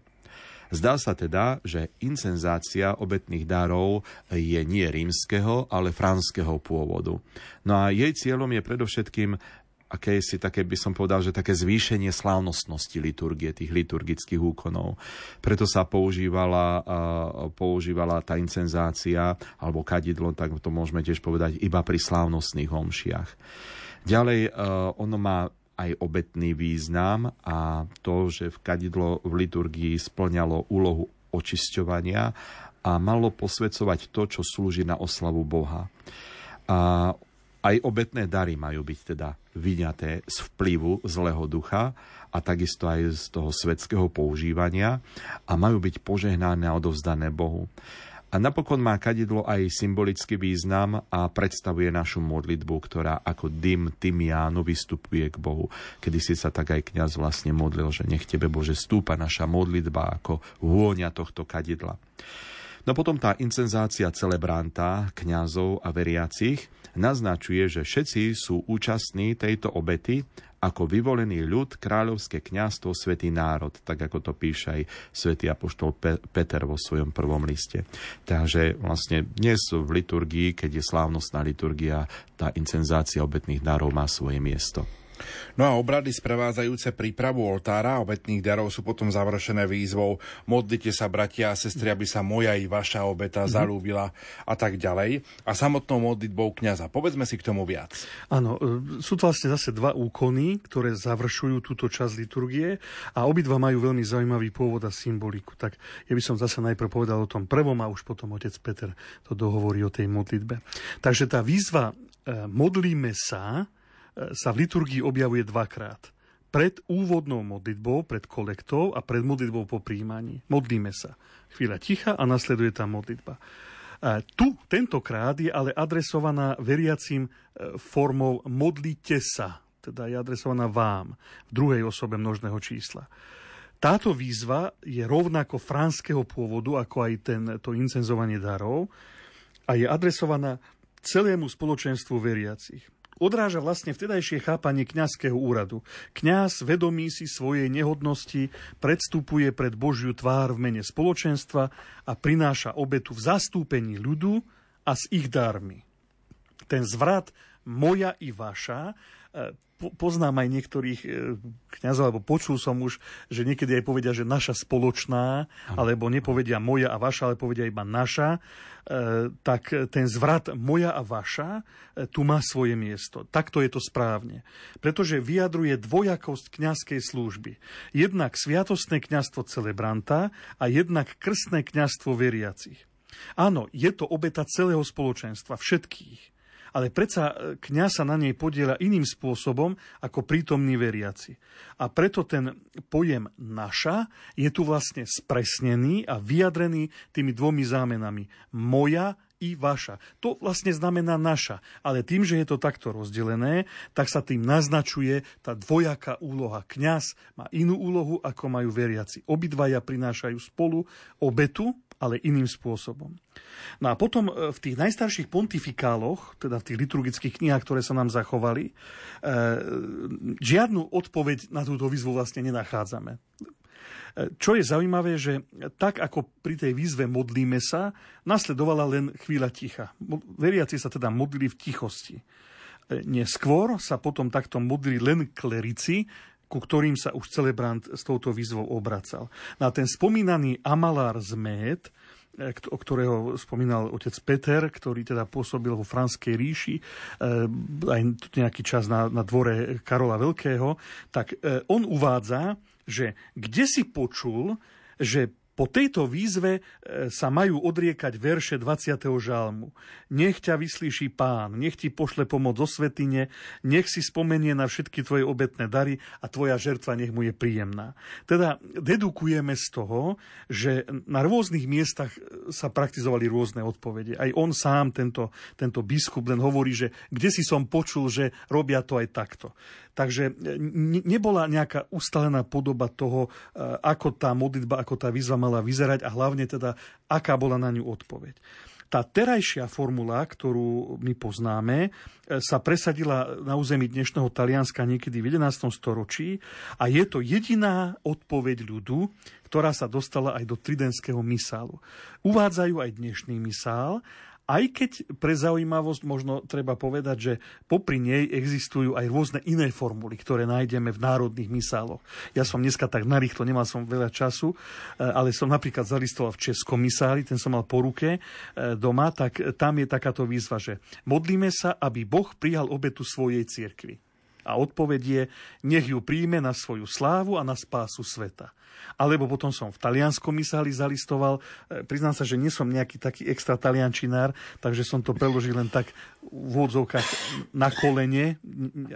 Zdá sa teda, že incenzácia obetných darov je nie rímskeho, ale franského pôvodu. No a jej cieľom je predovšetkým aké si také, by som povedal, že také zvýšenie slávnostnosti liturgie, tých liturgických úkonov. Preto sa používala, používala tá incenzácia alebo kadidlo, tak to môžeme tiež povedať, iba pri slávnostných homšiach. Ďalej, ono má aj obetný význam a to, že v kadidlo v liturgii splňalo úlohu očisťovania a malo posvedcovať to, čo slúži na oslavu Boha. A aj obetné dary majú byť teda vyňaté z vplyvu zlého ducha a takisto aj z toho svetského používania a majú byť požehnané a odovzdané Bohu. A napokon má kadidlo aj symbolický význam a predstavuje našu modlitbu, ktorá ako dym Tymiánu vystupuje k Bohu. Kedy si sa tak aj kňaz vlastne modlil, že nech Tebe Bože stúpa naša modlitba ako vôňa tohto kadidla. No potom tá incenzácia celebranta, kňazov a veriacich naznačuje, že všetci sú účastní tejto obety ako vyvolený ľud, kráľovské kňazstvo, svätý národ, tak ako to píše aj svätý apoštol Peter vo svojom prvom liste. Takže vlastne dnes v liturgii, keď je slávnostná liturgia, tá incenzácia obetných darov má svoje miesto. No a obrady sprevádzajúce prípravu oltára obetných darov sú potom završené výzvou modlite sa, bratia a sestry, aby sa moja i vaša obeta mm-hmm. zalúbila a tak ďalej. A samotnou modlitbou kňaza. Povedzme si k tomu viac. Áno, e, sú to vlastne zase dva úkony, ktoré završujú túto časť liturgie a obidva majú veľmi zaujímavý pôvod a symboliku. Tak ja by som zase najprv povedal o tom prvom a už potom otec Peter to dohovorí o tej modlitbe. Takže tá výzva e, modlíme sa sa v liturgii objavuje dvakrát. Pred úvodnou modlitbou, pred kolektou a pred modlitbou po príjmaní. Modlíme sa. Chvíľa ticha a nasleduje tá modlitba. A tu tentokrát je ale adresovaná veriacim e, formou modlite sa, teda je adresovaná vám, v druhej osobe množného čísla. Táto výzva je rovnako franského pôvodu, ako aj ten, to incenzovanie darov a je adresovaná celému spoločenstvu veriacich odráža vlastne vtedajšie chápanie kňazského úradu. Kňaz, vedomí si svojej nehodnosti, predstupuje pred Božiu tvár v mene spoločenstva a prináša obetu v zastúpení ľudu a s ich darmi. Ten zvrat moja i vaša poznám aj niektorých kňazov, alebo počul som už, že niekedy aj povedia, že naša spoločná, alebo nepovedia moja a vaša, ale povedia iba naša, tak ten zvrat moja a vaša tu má svoje miesto. Takto je to správne. Pretože vyjadruje dvojakosť kňazskej služby. Jednak sviatostné kňazstvo celebranta a jednak krstné kňazstvo veriacich. Áno, je to obeta celého spoločenstva, všetkých ale predsa e, kňaz sa na nej podiela iným spôsobom ako prítomní veriaci. A preto ten pojem naša je tu vlastne spresnený a vyjadrený tými dvomi zámenami. Moja i vaša. To vlastne znamená naša. Ale tým, že je to takto rozdelené, tak sa tým naznačuje tá dvojaká úloha. Kňaz má inú úlohu, ako majú veriaci. Obidvaja prinášajú spolu obetu, ale iným spôsobom. No a potom e, v tých najstarších pontifikáloch, teda v tých liturgických knihách, ktoré sa nám zachovali, e, žiadnu odpoveď na túto výzvu vlastne nenachádzame. E, čo je zaujímavé, že tak ako pri tej výzve modlíme sa, nasledovala len chvíľa ticha. Veriaci sa teda modlili v tichosti. Neskôr sa potom takto modlili len klerici, ku ktorým sa už celebrant s touto výzvou obracal. Na ten spomínaný Amalár Zmed, e, o ktorého spomínal otec Peter, ktorý teda pôsobil vo Franskej ríši e, aj nejaký čas na, na dvore Karola Veľkého, tak e, on uvádza, že kde si počul, že po tejto výzve e, sa majú odriekať verše 20. žalmu. Nech ťa vyslíši pán, nech ti pošle pomoc zo svetine, nech si spomenie na všetky tvoje obetné dary a tvoja žertva nech mu je príjemná. Teda dedukujeme z toho, že na rôznych miestach sa praktizovali rôzne odpovede. Aj on sám, tento, tento biskup, len hovorí, že kde si som počul, že robia to aj takto. Takže nebola nejaká ustalená podoba toho, e, ako tá modlitba, ako tá výzva mala vyzerať a hlavne teda, aká bola na ňu odpoveď. Tá terajšia formula, ktorú my poznáme, e, sa presadila na území dnešného Talianska niekedy v 11. storočí a je to jediná odpoveď ľudu, ktorá sa dostala aj do tridenského misálu. Uvádzajú aj dnešný misál aj keď pre zaujímavosť možno treba povedať, že popri nej existujú aj rôzne iné formuly, ktoré nájdeme v národných misáloch. Ja som dneska tak narýchlo, nemal som veľa času, e, ale som napríklad zalistoval v Českom misáli, ten som mal po ruke e, doma, tak tam je takáto výzva, že modlíme sa, aby Boh prijal obetu svojej cirkvi. A odpoveď nech ju príjme na svoju slávu a na spásu sveta alebo potom som v talianskom misáli zalistoval. E, priznám sa, že nie som nejaký taký extra taliančinár, takže som to preložil len tak v úvodzovkách na kolene.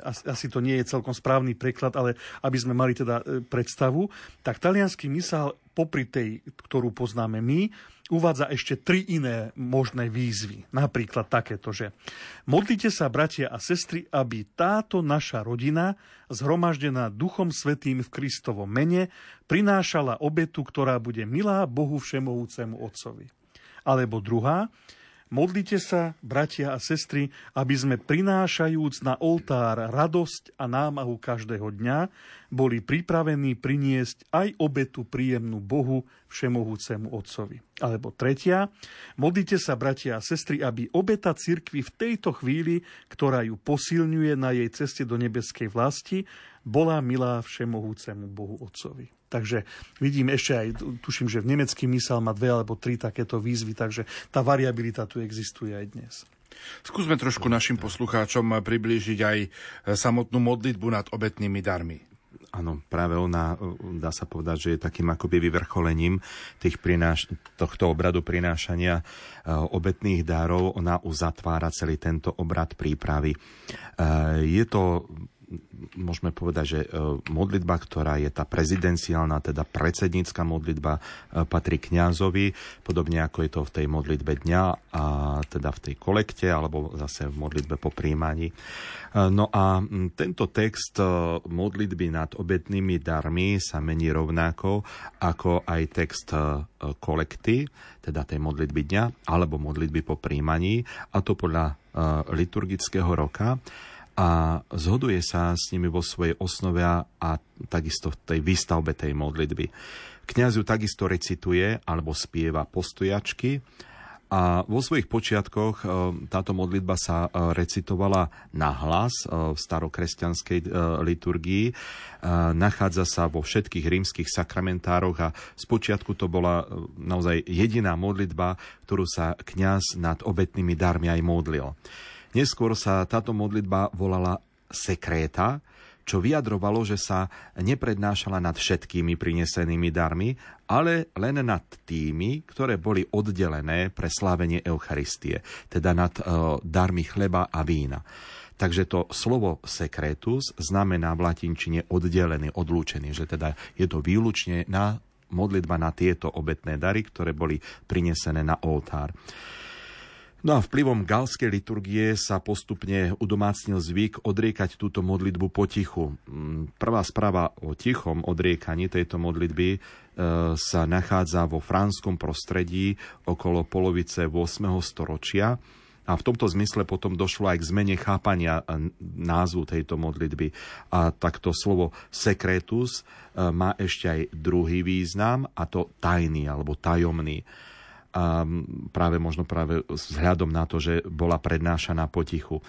Asi to nie je celkom správny preklad, ale aby sme mali teda e, predstavu. Tak talianský misál popri tej, ktorú poznáme my, uvádza ešte tri iné možné výzvy. Napríklad takéto, že modlite sa, bratia a sestry, aby táto naša rodina, zhromaždená Duchom Svetým v Kristovom mene, prinášala obetu, ktorá bude milá Bohu Všemovúcemu Otcovi. Alebo druhá, Modlite sa, bratia a sestry, aby sme prinášajúc na oltár radosť a námahu každého dňa, boli pripravení priniesť aj obetu príjemnú Bohu, všemohúcemu Otcovi. Alebo tretia, modlite sa, bratia a sestry, aby obeta cirkvi v tejto chvíli, ktorá ju posilňuje na jej ceste do nebeskej vlasti, bola milá všemohúcemu Bohu Otcovi. Takže vidím ešte aj, tuším, že v nemecký mysel má dve alebo tri takéto výzvy, takže tá variabilita tu existuje aj dnes. Skúsme trošku našim poslucháčom priblížiť aj samotnú modlitbu nad obetnými darmi. Áno, práve ona, dá sa povedať, že je takým akoby vyvrcholením tých prináš- tohto obradu prinášania e, obetných dárov. Ona uzatvára celý tento obrad prípravy. E, je to môžeme povedať, že e, modlitba, ktorá je tá prezidenciálna, teda predsednícka modlitba, e, patrí kňazovi, podobne ako je to v tej modlitbe dňa, a teda v tej kolekte, alebo zase v modlitbe po príjmaní. E, no a tento text modlitby nad obetnými darmi sa mení rovnako ako aj text kolekty, teda tej modlitby dňa, alebo modlitby po príjmaní, a to podľa liturgického roka a zhoduje sa s nimi vo svojej osnove a takisto v tej výstavbe tej modlitby. Kňaz ju takisto recituje alebo spieva postojačky A vo svojich počiatkoch táto modlitba sa recitovala na hlas v starokresťanskej liturgii. Nachádza sa vo všetkých rímskych sakramentároch a spočiatku to bola naozaj jediná modlitba, ktorú sa kňaz nad obetnými darmi aj modlil. Neskôr sa táto modlitba volala sekréta, čo vyjadrovalo, že sa neprednášala nad všetkými prinesenými darmi, ale len nad tými, ktoré boli oddelené pre slávenie Eucharistie, teda nad uh, darmi chleba a vína. Takže to slovo sekretus znamená v latinčine oddelený, odlúčený, že teda je to výlučne na modlitba na tieto obetné dary, ktoré boli prinesené na oltár. No a vplyvom galskej liturgie sa postupne udomácnil zvyk odriekať túto modlitbu potichu. Mm, prvá správa o tichom odriekaní tejto modlitby e, sa nachádza vo franskom prostredí okolo polovice 8. storočia a v tomto zmysle potom došlo aj k zmene chápania e, názvu tejto modlitby. A takto slovo sekretus e, má ešte aj druhý význam, a to tajný alebo tajomný práve možno práve vzhľadom na to, že bola prednášaná potichu.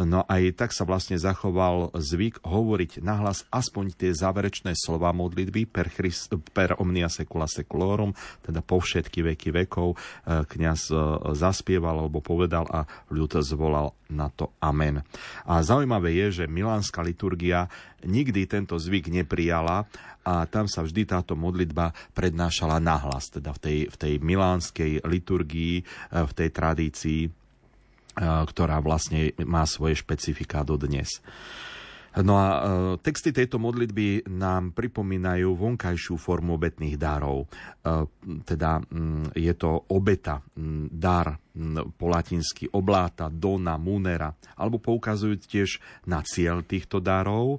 No aj tak sa vlastne zachoval zvyk hovoriť nahlas aspoň tie záverečné slova modlitby per, Christ, per omnia secula seculorum, teda po všetky veky vekov. E, kňaz e, zaspieval alebo povedal a ľud zvolal na to amen. A zaujímavé je, že milánska liturgia nikdy tento zvyk neprijala a tam sa vždy táto modlitba prednášala nahlas, teda v tej, v tej milánskej liturgii, e, v tej tradícii, ktorá vlastne má svoje špecifika do dnes. No a e, texty tejto modlitby nám pripomínajú vonkajšiu formu obetných darov. E, teda m, je to obeta, m, dar po latinsky obláta, dona, munera, alebo poukazujú tiež na cieľ týchto darov. E,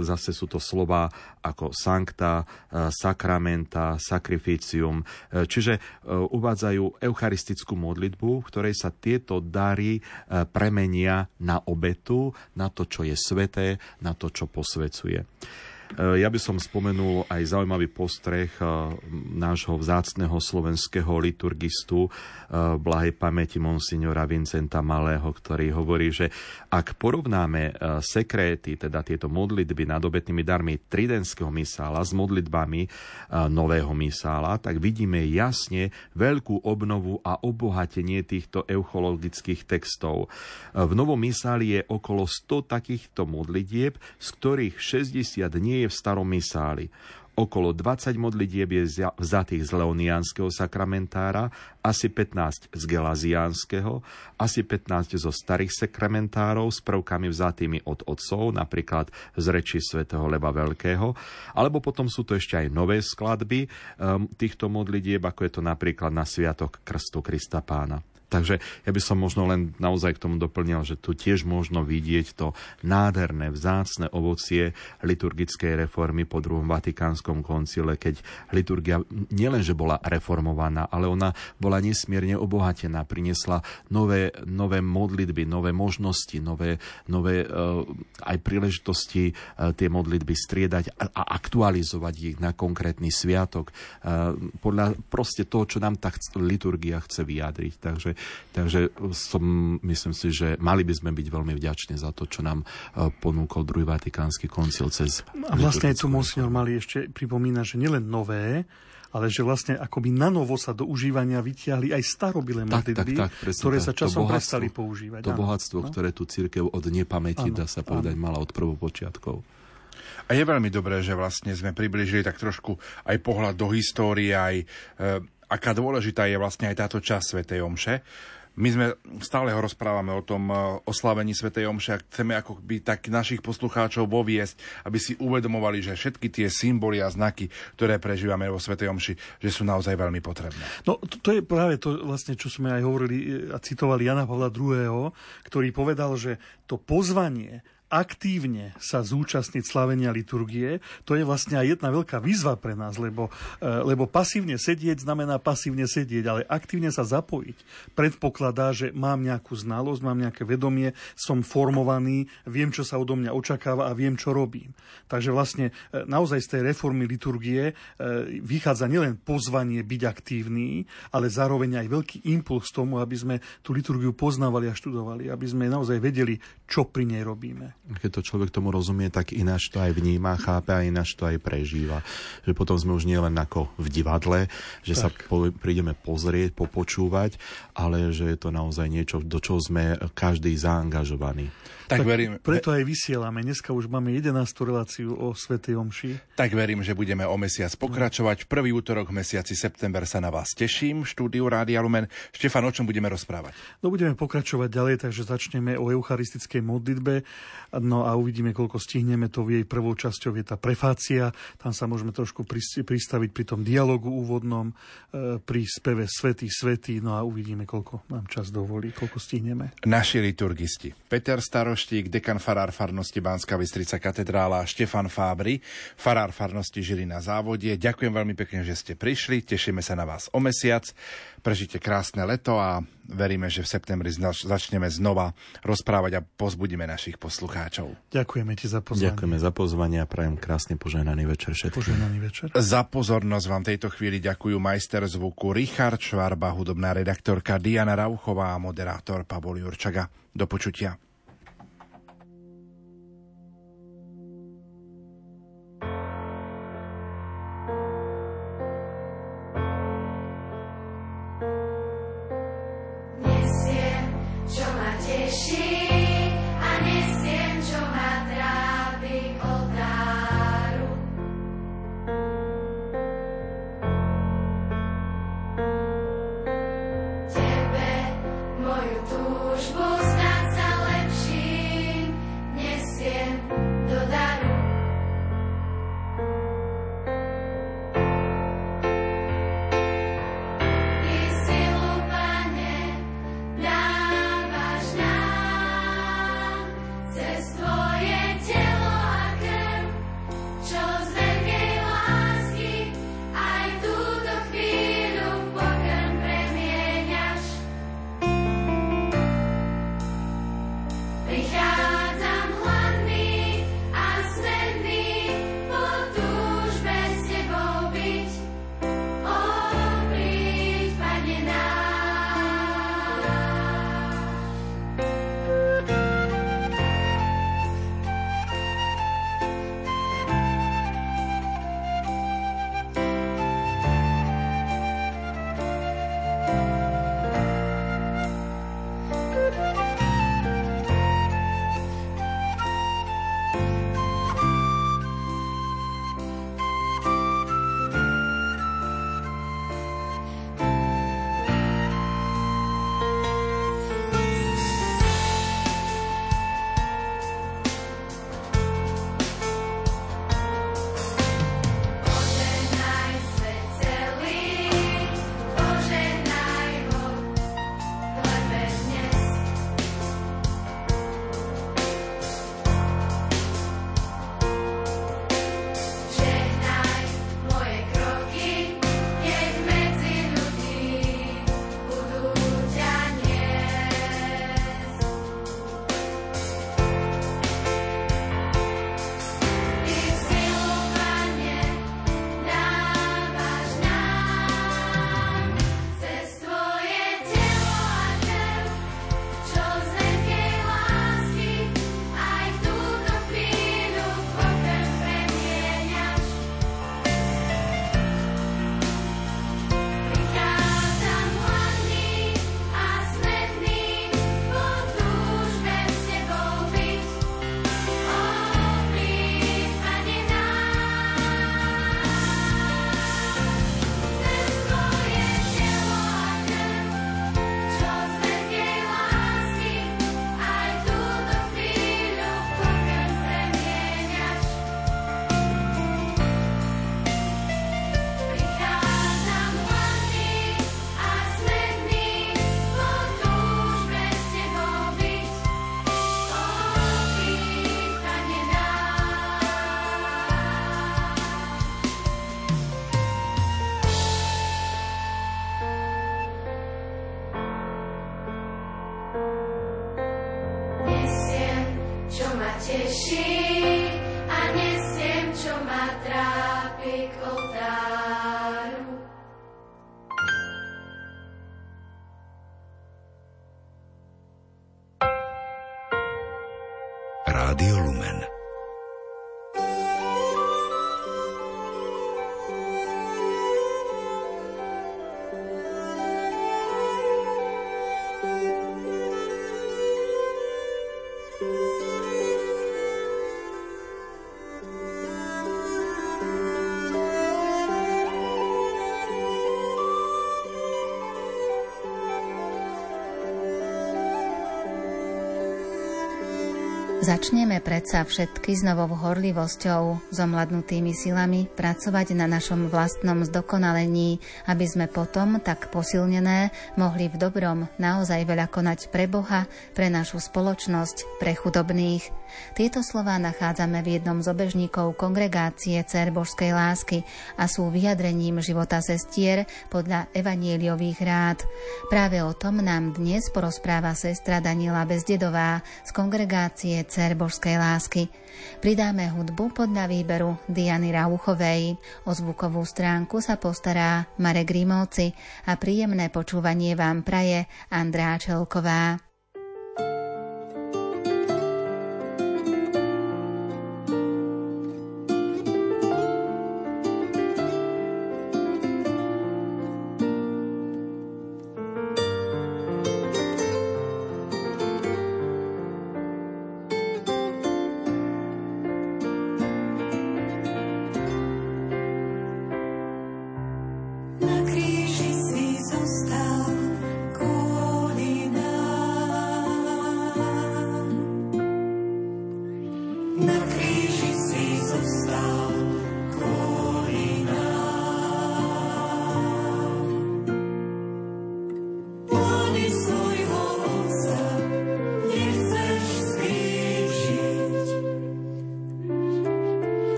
zase sú to slova ako sancta, e, sakramenta, sacrificium, e, čiže uvádzajú eucharistickú modlitbu, v ktorej sa tieto dary premenia na obetu, na to, čo je sveté, na to, čo posvecuje. Eh, ja by som spomenul aj zaujímavý postreh eh, nášho vzácného slovenského liturgistu eh, blahej pamäti monsignora Vincenta Malého, ktorý hovorí, že ak porovnáme sekréty, teda tieto modlitby nad obetnými darmi tridentského misála s modlitbami nového misála, tak vidíme jasne veľkú obnovu a obohatenie týchto euchologických textov. V novom misáli je okolo 100 takýchto modlitieb, z ktorých 60 nie je v starom misáli. Okolo 20 modlitieb je vzatých z leoniánskeho sakramentára, asi 15 z gelaziánskeho, asi 15 zo starých sakramentárov s prvkami vzatými od otcov, napríklad z reči svätého Leva Veľkého, alebo potom sú to ešte aj nové skladby um, týchto modlitieb, ako je to napríklad na Sviatok Krstu Krista Pána. Takže ja by som možno len naozaj k tomu doplnil, že tu tiež možno vidieť to nádherné, vzácne ovocie liturgickej reformy po druhom Vatikánskom koncile, keď liturgia nielenže bola reformovaná, ale ona bola nesmierne obohatená, priniesla nové, nové modlitby, nové možnosti, nové, nové uh, aj príležitosti uh, tie modlitby striedať a, aktualizovať ich na konkrétny sviatok. Uh, podľa proste toho, čo nám tá liturgia chce vyjadriť. Takže Takže som, myslím si, že mali by sme byť veľmi vďační za to, čo nám e, ponúkol druhý Vatikánsky koncil cez... A vlastne tu monsignor mali ešte pripomína, že nielen nové, ale že vlastne akoby na novo sa do užívania vytiahli aj starobilé modlitby, tak, tak, tak, ktoré tak. sa časom prestali používať. To áno. bohatstvo, no? ktoré tu církev od nepamäti, áno, dá sa povedať, áno. mala od prvopočiatkov. A je veľmi dobré, že vlastne sme približili tak trošku aj pohľad do histórie, aj e, aká dôležitá je vlastne aj táto časť Svetej Omše. My sme stále ho rozprávame o tom eh, oslavení Svetej Omše a chceme ako by tak našich poslucháčov voviesť, aby si uvedomovali, že všetky tie symboly a znaky, ktoré prežívame vo Svetej Omši, že sú naozaj veľmi potrebné. No to, to je práve to vlastne, čo sme aj hovorili a citovali Jana Pavla II., ktorý povedal, že to pozvanie aktívne sa zúčastniť slavenia liturgie, to je vlastne aj jedna veľká výzva pre nás, lebo, e, lebo pasívne sedieť znamená pasívne sedieť, ale aktívne sa zapojiť predpokladá, že mám nejakú znalosť, mám nejaké vedomie, som formovaný, viem, čo sa odo mňa očakáva a viem, čo robím. Takže vlastne e, naozaj z tej reformy liturgie e, vychádza nielen pozvanie byť aktívny, ale zároveň aj veľký impuls tomu, aby sme tú liturgiu poznávali a študovali, aby sme naozaj vedeli, čo pri nej robíme. Keď to človek tomu rozumie, tak ináč to aj vníma, chápe a ináč to aj prežíva. Že potom sme už nielen ako v divadle, že tak. sa po, prídeme pozrieť, popočúvať, ale že je to naozaj niečo, do čoho sme každý zaangažovaný. Tak, tak verím. Preto aj vysielame. Dneska už máme 11. reláciu o Svetej Omši. Tak verím, že budeme o mesiac pokračovať. V prvý útorok v mesiaci september sa na vás teším. Štúdiu Rádia Lumen. Štefan, o čom budeme rozprávať? No budeme pokračovať ďalej, takže začneme o eucharistickej modlitbe. No a uvidíme, koľko stihneme. To jej prvou časťou je tá prefácia. Tam sa môžeme trošku pristaviť pri tom dialogu úvodnom, e, pri speve Svetý, Svetý. No a uvidíme, koľko nám čas dovolí, koľko stihneme. Naši liturgisti. Peter Staroš Štík, dekan farár farnosti Banská Bystrica katedrála Štefan Fábry, farár farnosti Žili na závode. Ďakujem veľmi pekne, že ste prišli, tešíme sa na vás o mesiac, prežite krásne leto a veríme, že v septembri začneme znova rozprávať a pozbudíme našich poslucháčov. Ďakujeme ti za pozvanie. Ďakujeme za pozvanie a prajem krásny požehnaný večer všetkým. Požehnaný večer. Za pozornosť vám tejto chvíli ďakujú majster zvuku Richard Švarba, hudobná redaktorka Diana Rauchová a moderátor Pavol Jurčaga. Do počutia. Začneme predsa všetky s novou horlivosťou, s omladnutými silami pracovať na našom vlastnom zdokonalení, aby sme potom, tak posilnené, mohli v dobrom naozaj veľa konať pre Boha, pre našu spoločnosť, pre chudobných. Tieto slová nachádzame v jednom z obežníkov kongregácie Cer Božskej lásky a sú vyjadrením života sestier podľa evanieliových rád. Práve o tom nám dnes porozpráva sestra Daniela Bezdedová z kongregácie Cer božskej lásky. Pridáme hudbu podľa výberu Diany Rauchovej. O zvukovú stránku sa postará Marek Grimovci a príjemné počúvanie vám praje Andrá Čelková.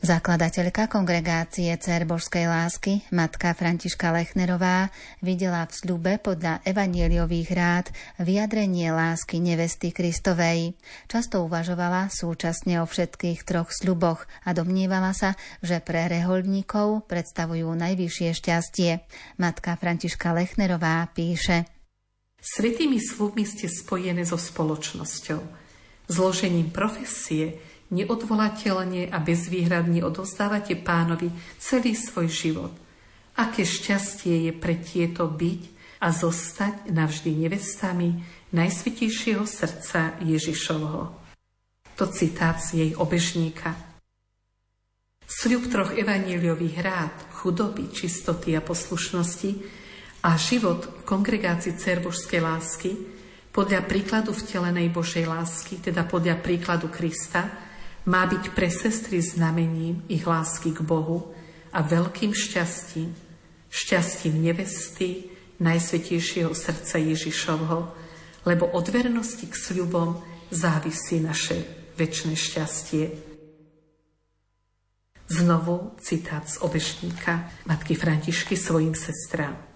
Zakladateľka kongregácie Cer Božskej lásky, matka Františka Lechnerová, videla v sľube podľa evanieliových rád vyjadrenie lásky nevesty Kristovej. Často uvažovala súčasne o všetkých troch sľuboch a domnievala sa, že pre reholníkov predstavujú najvyššie šťastie. Matka Františka Lechnerová píše Svetými slubmi ste spojené so spoločnosťou, zložením profesie, neodvolateľne a bezvýhradne odovzdávate pánovi celý svoj život. Aké šťastie je pre tieto byť a zostať navždy nevestami Najsvetejšieho srdca Ježišovho. To citát z jej obežníka. Sľub troch evaníliových rád, chudoby, čistoty a poslušnosti a život kongregácii Cerbožskej lásky podľa príkladu vtelenej Božej lásky, teda podľa príkladu Krista, má byť pre sestry znamením ich lásky k Bohu a veľkým šťastím, šťastím nevesty, Najsvetejšieho srdca Ježišovho, lebo od vernosti k sľubom závisí naše väčšie šťastie. Znovu citát z obešníka matky Františky svojim sestrám.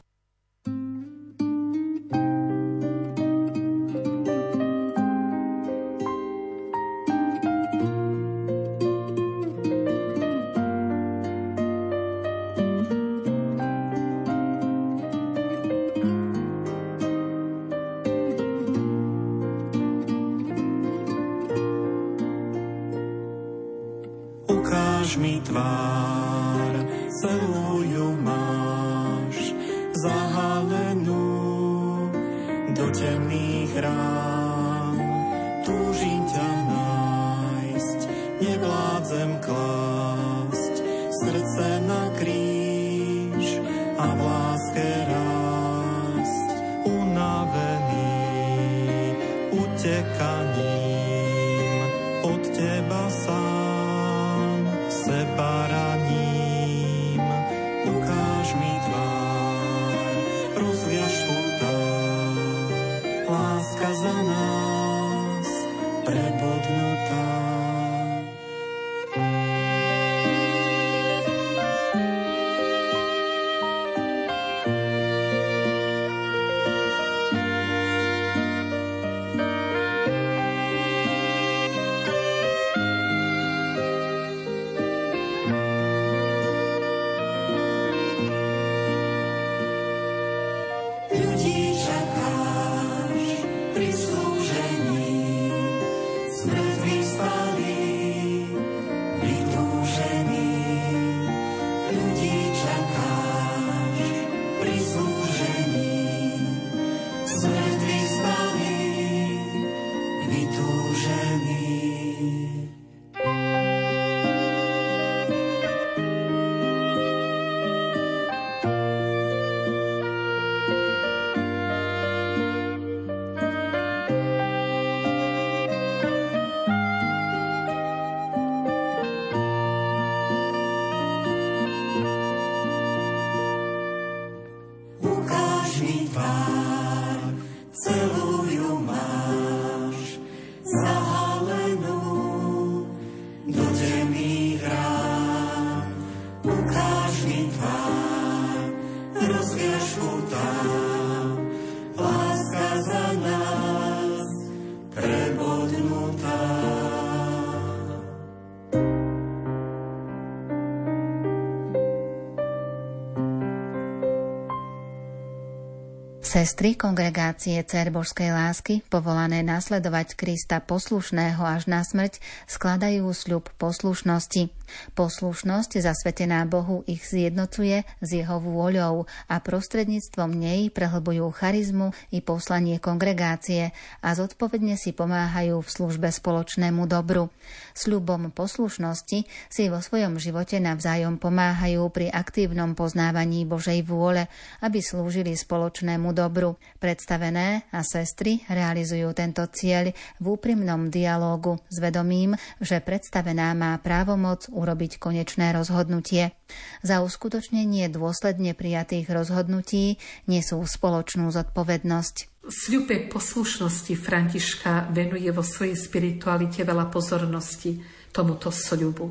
Sestry kongregácie Cer Božskej lásky, povolané nasledovať Krista poslušného až na smrť, skladajú sľub poslušnosti. Poslušnosť zasvetená Bohu ich zjednocuje s jeho vôľou a prostredníctvom nej prehlbujú charizmu i poslanie kongregácie a zodpovedne si pomáhajú v službe spoločnému dobru. Sľubom poslušnosti si vo svojom živote navzájom pomáhajú pri aktívnom poznávaní Božej vôle, aby slúžili spoločnému dobru. Predstavené a sestry realizujú tento cieľ v úprimnom dialógu s vedomím, že predstavená má právomoc urobiť konečné rozhodnutie. Za uskutočnenie dôsledne prijatých rozhodnutí nesú spoločnú zodpovednosť. Sľube poslušnosti Františka venuje vo svojej spiritualite veľa pozornosti tomuto sľubu.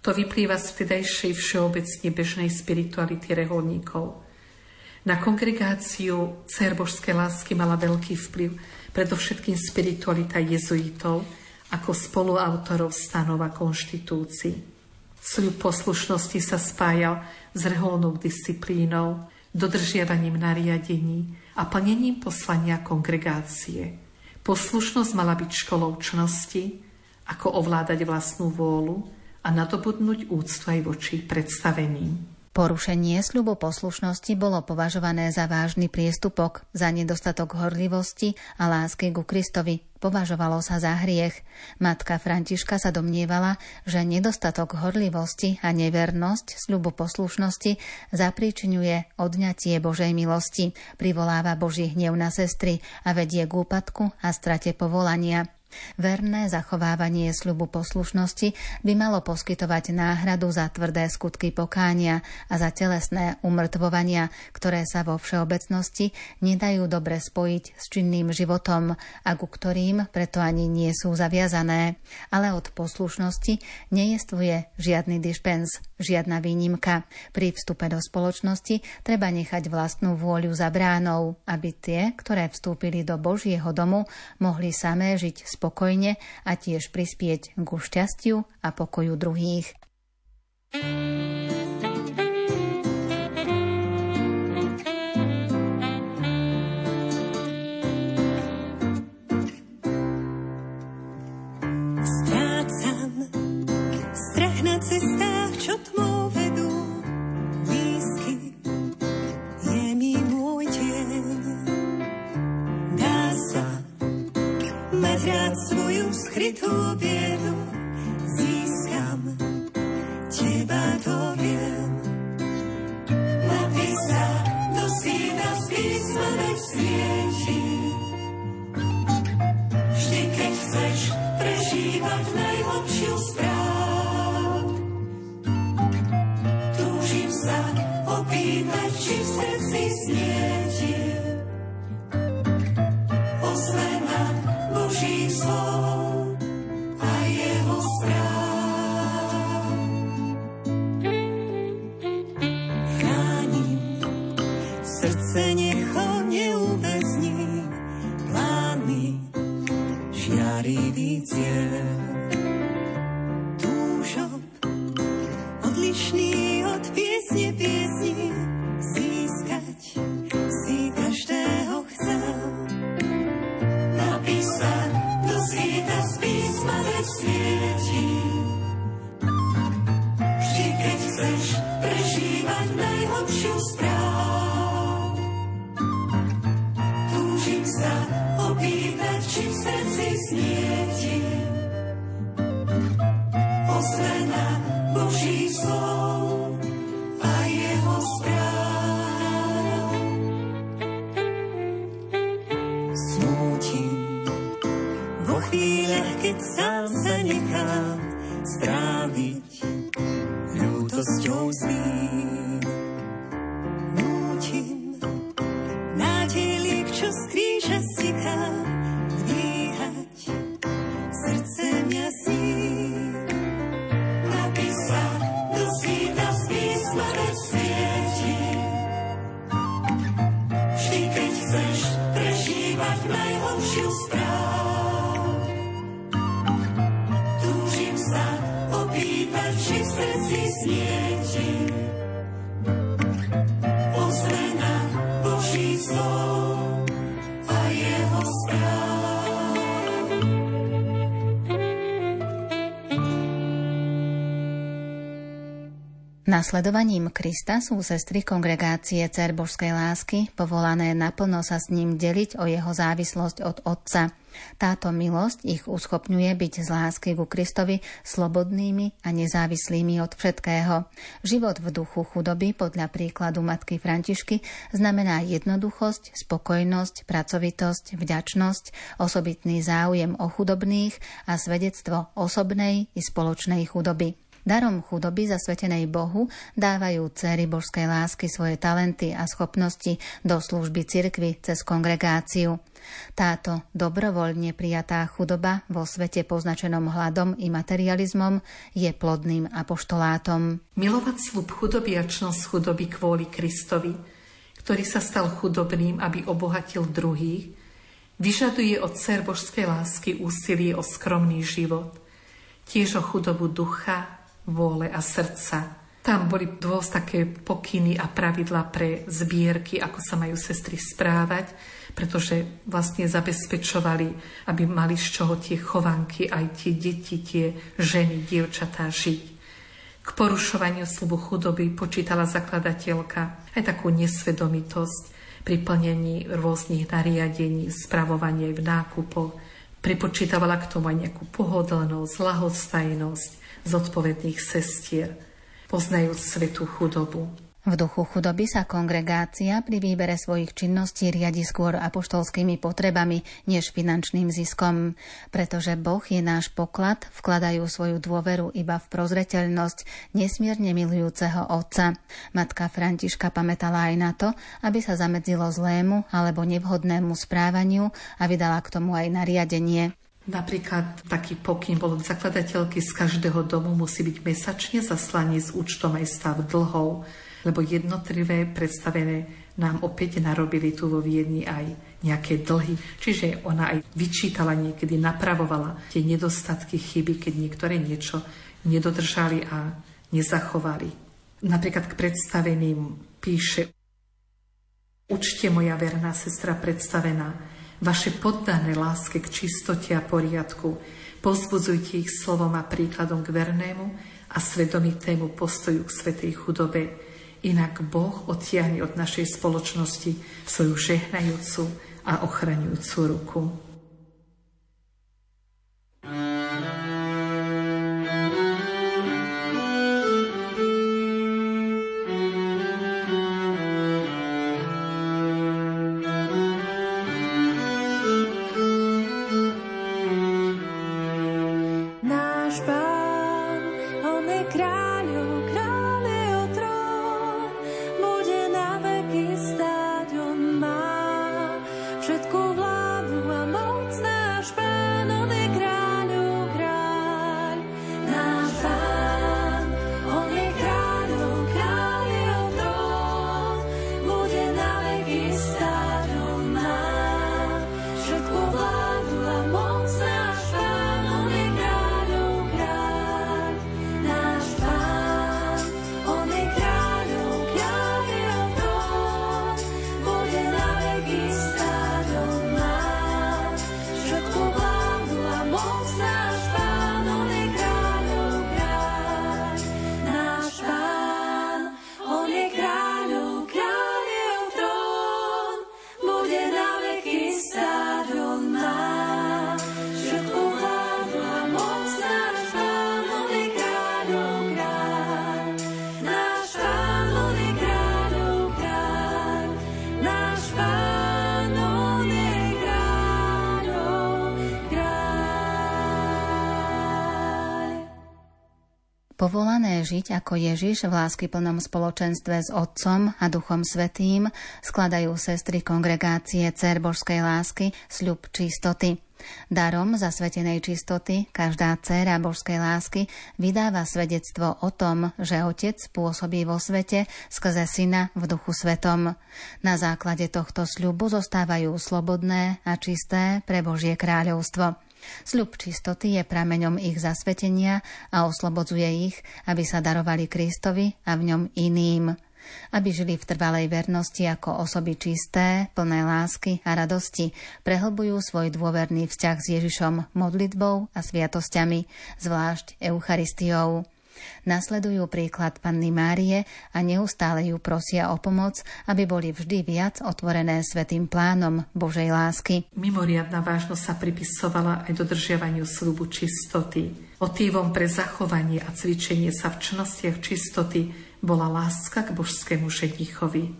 To vyplýva z vtedajšej všeobecne bežnej spirituality reholníkov. Na kongregáciu Cer Božskej lásky mala veľký vplyv predovšetkým spiritualita jezuitov ako spoluautorov stanov a konštitúcií. Sľub poslušnosti sa spájal s reholnou disciplínou, dodržiavaním nariadení a plnením poslania kongregácie. Poslušnosť mala byť školou čnosti, ako ovládať vlastnú vôľu a nadobudnúť úctu aj voči predstaveným. Porušenie sľubu poslušnosti bolo považované za vážny priestupok, za nedostatok horlivosti a lásky ku Kristovi. Považovalo sa za hriech. Matka Františka sa domnievala, že nedostatok horlivosti a nevernosť sľubu poslušnosti zapríčinuje odňatie Božej milosti, privoláva Boží hnev na sestry a vedie k úpadku a strate povolania. Verné zachovávanie sľubu poslušnosti by malo poskytovať náhradu za tvrdé skutky pokánia a za telesné umrtvovania, ktoré sa vo všeobecnosti nedajú dobre spojiť s činným životom a ku ktorým preto ani nie sú zaviazané. Ale od poslušnosti nejestvuje žiadny dispens, žiadna výnimka. Pri vstupe do spoločnosti treba nechať vlastnú vôľu za bránou, aby tie, ktoré vstúpili do Božieho domu, mohli samé žiť spokojne a tiež prispieť ku šťastiu a pokoju druhých. Strácam Nasledovaním Krista sú sestry kongregácie Cer Božskej lásky povolané naplno sa s ním deliť o jeho závislosť od Otca. Táto milosť ich uschopňuje byť z lásky ku Kristovi slobodnými a nezávislými od všetkého. Život v duchu chudoby podľa príkladu matky Františky znamená jednoduchosť, spokojnosť, pracovitosť, vďačnosť, osobitný záujem o chudobných a svedectvo osobnej i spoločnej chudoby. Darom chudoby zasvetenej Bohu dávajú céry božskej lásky svoje talenty a schopnosti do služby cirkvy cez kongregáciu. Táto dobrovoľne prijatá chudoba vo svete poznačenom hladom i materializmom je plodným apoštolátom. Milovať slub chudoby a čnosť chudoby kvôli Kristovi, ktorý sa stal chudobným, aby obohatil druhých, vyžaduje od cer božskej lásky úsilie o skromný život, tiež o chudobu ducha, vôle a srdca. Tam boli dosť také pokyny a pravidla pre zbierky, ako sa majú sestry správať, pretože vlastne zabezpečovali, aby mali z čoho tie chovanky, aj tie deti, tie ženy, dievčatá žiť. K porušovaniu slubu chudoby počítala zakladateľka aj takú nesvedomitosť pri plnení rôznych nariadení, spravovanie v nákupoch. Pripočítavala k tomu aj nejakú pohodlnosť, lahostajnosť, zodpovedných sestier, poznajúc svetú chudobu. V duchu chudoby sa kongregácia pri výbere svojich činností riadi skôr apoštolskými potrebami než finančným ziskom. Pretože Boh je náš poklad, vkladajú svoju dôveru iba v prozreteľnosť nesmierne milujúceho Otca. Matka Františka pamätala aj na to, aby sa zamedzilo zlému alebo nevhodnému správaniu a vydala k tomu aj nariadenie. Napríklad taký pokyn bol od zakladateľky z každého domu musí byť mesačne zaslaný s účtom aj stav dlhov, lebo jednotlivé predstavené nám opäť narobili tu vo Viedni aj nejaké dlhy. Čiže ona aj vyčítala niekedy, napravovala tie nedostatky, chyby, keď niektoré niečo nedodržali a nezachovali. Napríklad k predstaveným píše Učte moja verná sestra predstavená, vaše poddané láske k čistote a poriadku. Pozbudzujte ich slovom a príkladom k vernému a svedomitému postoju k svetej chudobe. Inak Boh odtiahne od našej spoločnosti svoju žehnajúcu a ochraňujúcu ruku. Bude Žiť ako Ježiš v láskyplnom spoločenstve s Otcom a Duchom Svetým skladajú sestry kongregácie Cer Božskej lásky sľub čistoty. Darom zasvetenej čistoty každá dcéra božskej lásky vydáva svedectvo o tom, že Otec pôsobí vo svete skrze Syna v duchu svetom. Na základe tohto sľubu zostávajú slobodné a čisté pre Božie kráľovstvo. Sľub čistoty je prameňom ich zasvetenia a oslobodzuje ich, aby sa darovali Kristovi a v ňom iným aby žili v trvalej vernosti ako osoby čisté, plné lásky a radosti, prehlbujú svoj dôverný vzťah s Ježišom modlitbou a sviatosťami, zvlášť Eucharistiou. Nasledujú príklad Panny Márie a neustále ju prosia o pomoc, aby boli vždy viac otvorené svetým plánom Božej lásky. Mimoriadná vážnosť sa pripisovala aj dodržiavaniu slubu čistoty. Motívom pre zachovanie a cvičenie sa v čnostiach čistoty bola láska k božskému ženichovi,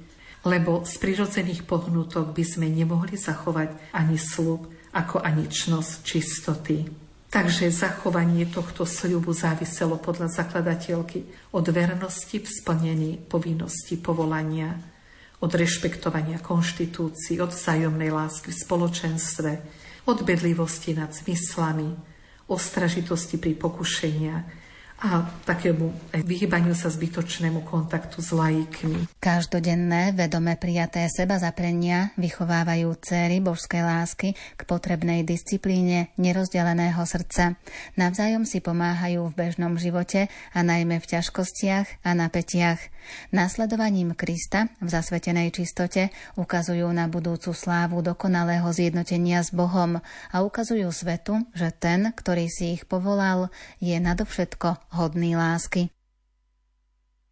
lebo z prirodzených pohnutok by sme nemohli zachovať ani slub, ako ani čnosť čistoty. Takže zachovanie tohto sľubu záviselo podľa zakladateľky od vernosti v splnení povinnosti povolania, od rešpektovania konštitúcií, od vzájomnej lásky v spoločenstve, od bedlivosti nad zmyslami, ostražitosti pri pokušeniach, a takému vyhybaniu sa zbytočnému kontaktu s laikmi. Každodenné, vedome prijaté seba zaprenia vychovávajú céry božskej lásky k potrebnej disciplíne nerozdeleného srdca. Navzájom si pomáhajú v bežnom živote a najmä v ťažkostiach a napätiach. Následovaním Krista v zasvetenej čistote ukazujú na budúcu slávu dokonalého zjednotenia s Bohom a ukazujú svetu, že ten, ktorý si ich povolal, je nadovšetko hodný lásky.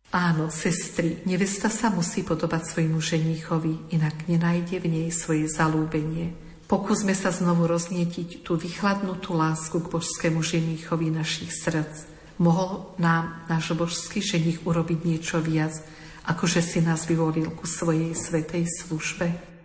Áno, sestry, nevesta sa musí podobať svojmu ženíchovi, inak nenájde v nej svoje zalúbenie. Pokúsme sa znovu roznietiť tú vychladnutú lásku k božskému ženíchovi našich srdc mohol nám náš božský ženich urobiť niečo viac, ako že si nás vyvolil ku svojej svetej službe?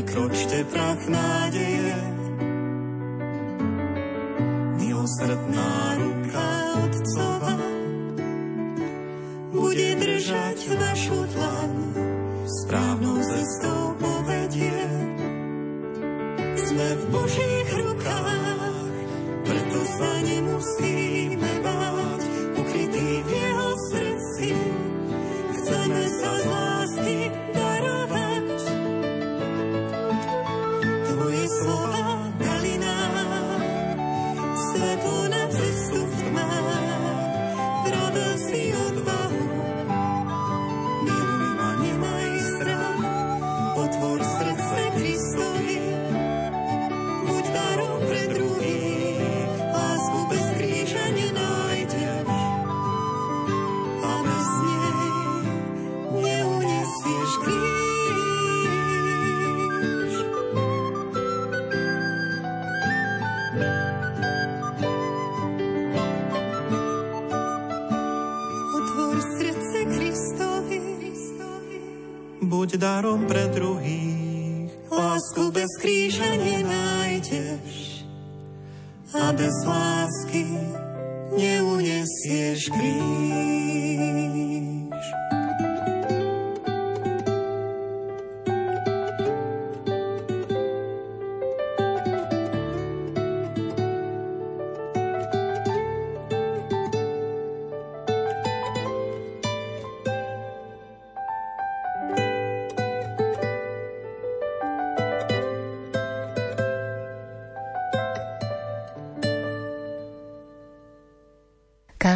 Prekročte prach nádeje. Milosrdná ruka Otcova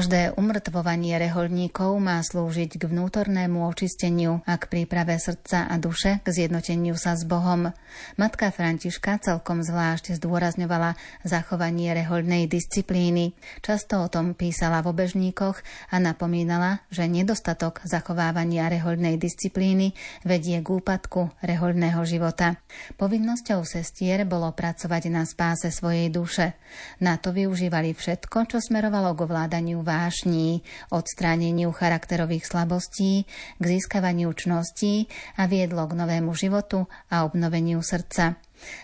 Každé umrtvovanie reholníkov má slúžiť k vnútornému očisteniu a k príprave srdca a duše k zjednoteniu sa s Bohom. Matka Františka celkom zvlášť zdôrazňovala zachovanie rehoľnej disciplíny. Často o tom písala v obežníkoch a napomínala, že nedostatok zachovávania rehoľnej disciplíny vedie k úpadku rehoľného života. Povinnosťou sestier bolo pracovať na spáse svojej duše. Na to využívali všetko, čo smerovalo k ovládaniu vášní, odstráneniu charakterových slabostí, k získavaniu čností a viedlo k novému životu a obnoveniu srdca.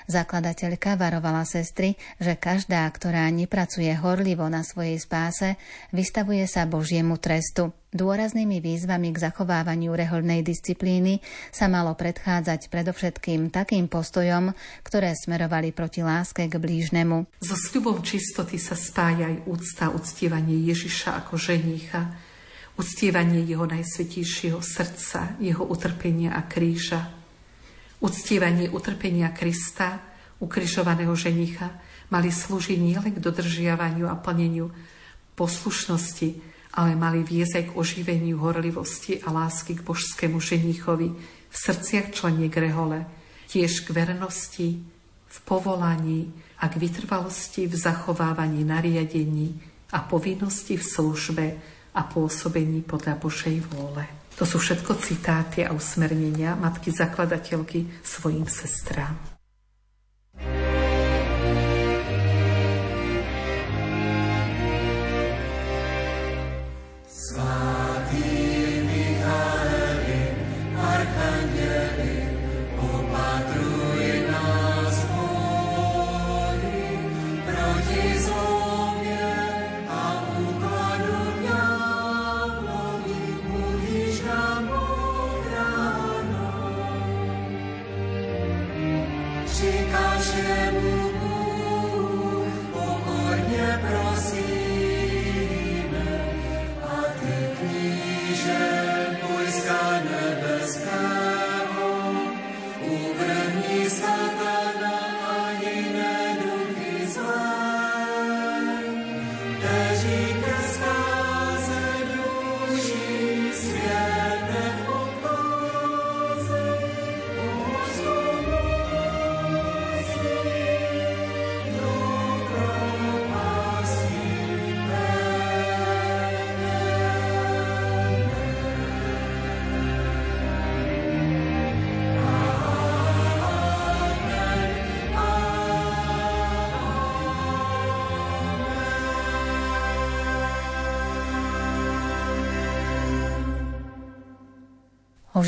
Zakladateľka varovala sestry, že každá, ktorá nepracuje horlivo na svojej spáse, vystavuje sa Božiemu trestu. Dôraznými výzvami k zachovávaniu reholnej disciplíny sa malo predchádzať predovšetkým takým postojom, ktoré smerovali proti láske k blížnemu. So sľubom čistoty sa spája aj úcta, uctievanie Ježiša ako ženícha, uctievanie jeho najsvetejšieho srdca, jeho utrpenia a kríža, Uctievanie utrpenia Krista, ukrižovaného ženicha, mali slúžiť nielen k dodržiavaniu a plneniu poslušnosti, ale mali viesť aj k oživeniu horlivosti a lásky k božskému ženichovi v srdciach členiek rehole, tiež k vernosti, v povolaní a k vytrvalosti v zachovávaní nariadení a povinnosti v službe a pôsobení podľa Božej vôle. To sú všetko citáty a usmernenia matky zakladateľky svojim sestrám.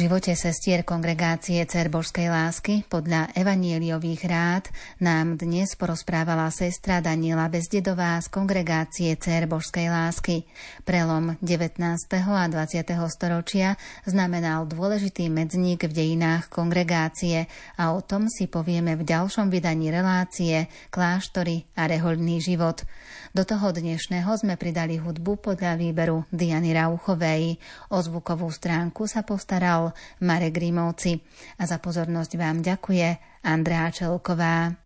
Živote sestier kongregácie Cer Božskej lásky podľa evanieliových rád nám dnes porozprávala sestra Daniela Bezdedová z kongregácie Cer Božskej lásky. Prelom 19. a 20. storočia znamenal dôležitý medzník v dejinách kongregácie a o tom si povieme v ďalšom vydaní relácie Kláštory a rehoľný život. Do toho dnešného sme pridali hudbu podľa výberu Diany Rauchovej. O zvukovú stránku sa postaral Marek Grimovci. A za pozornosť vám ďakuje Andrea Čelková.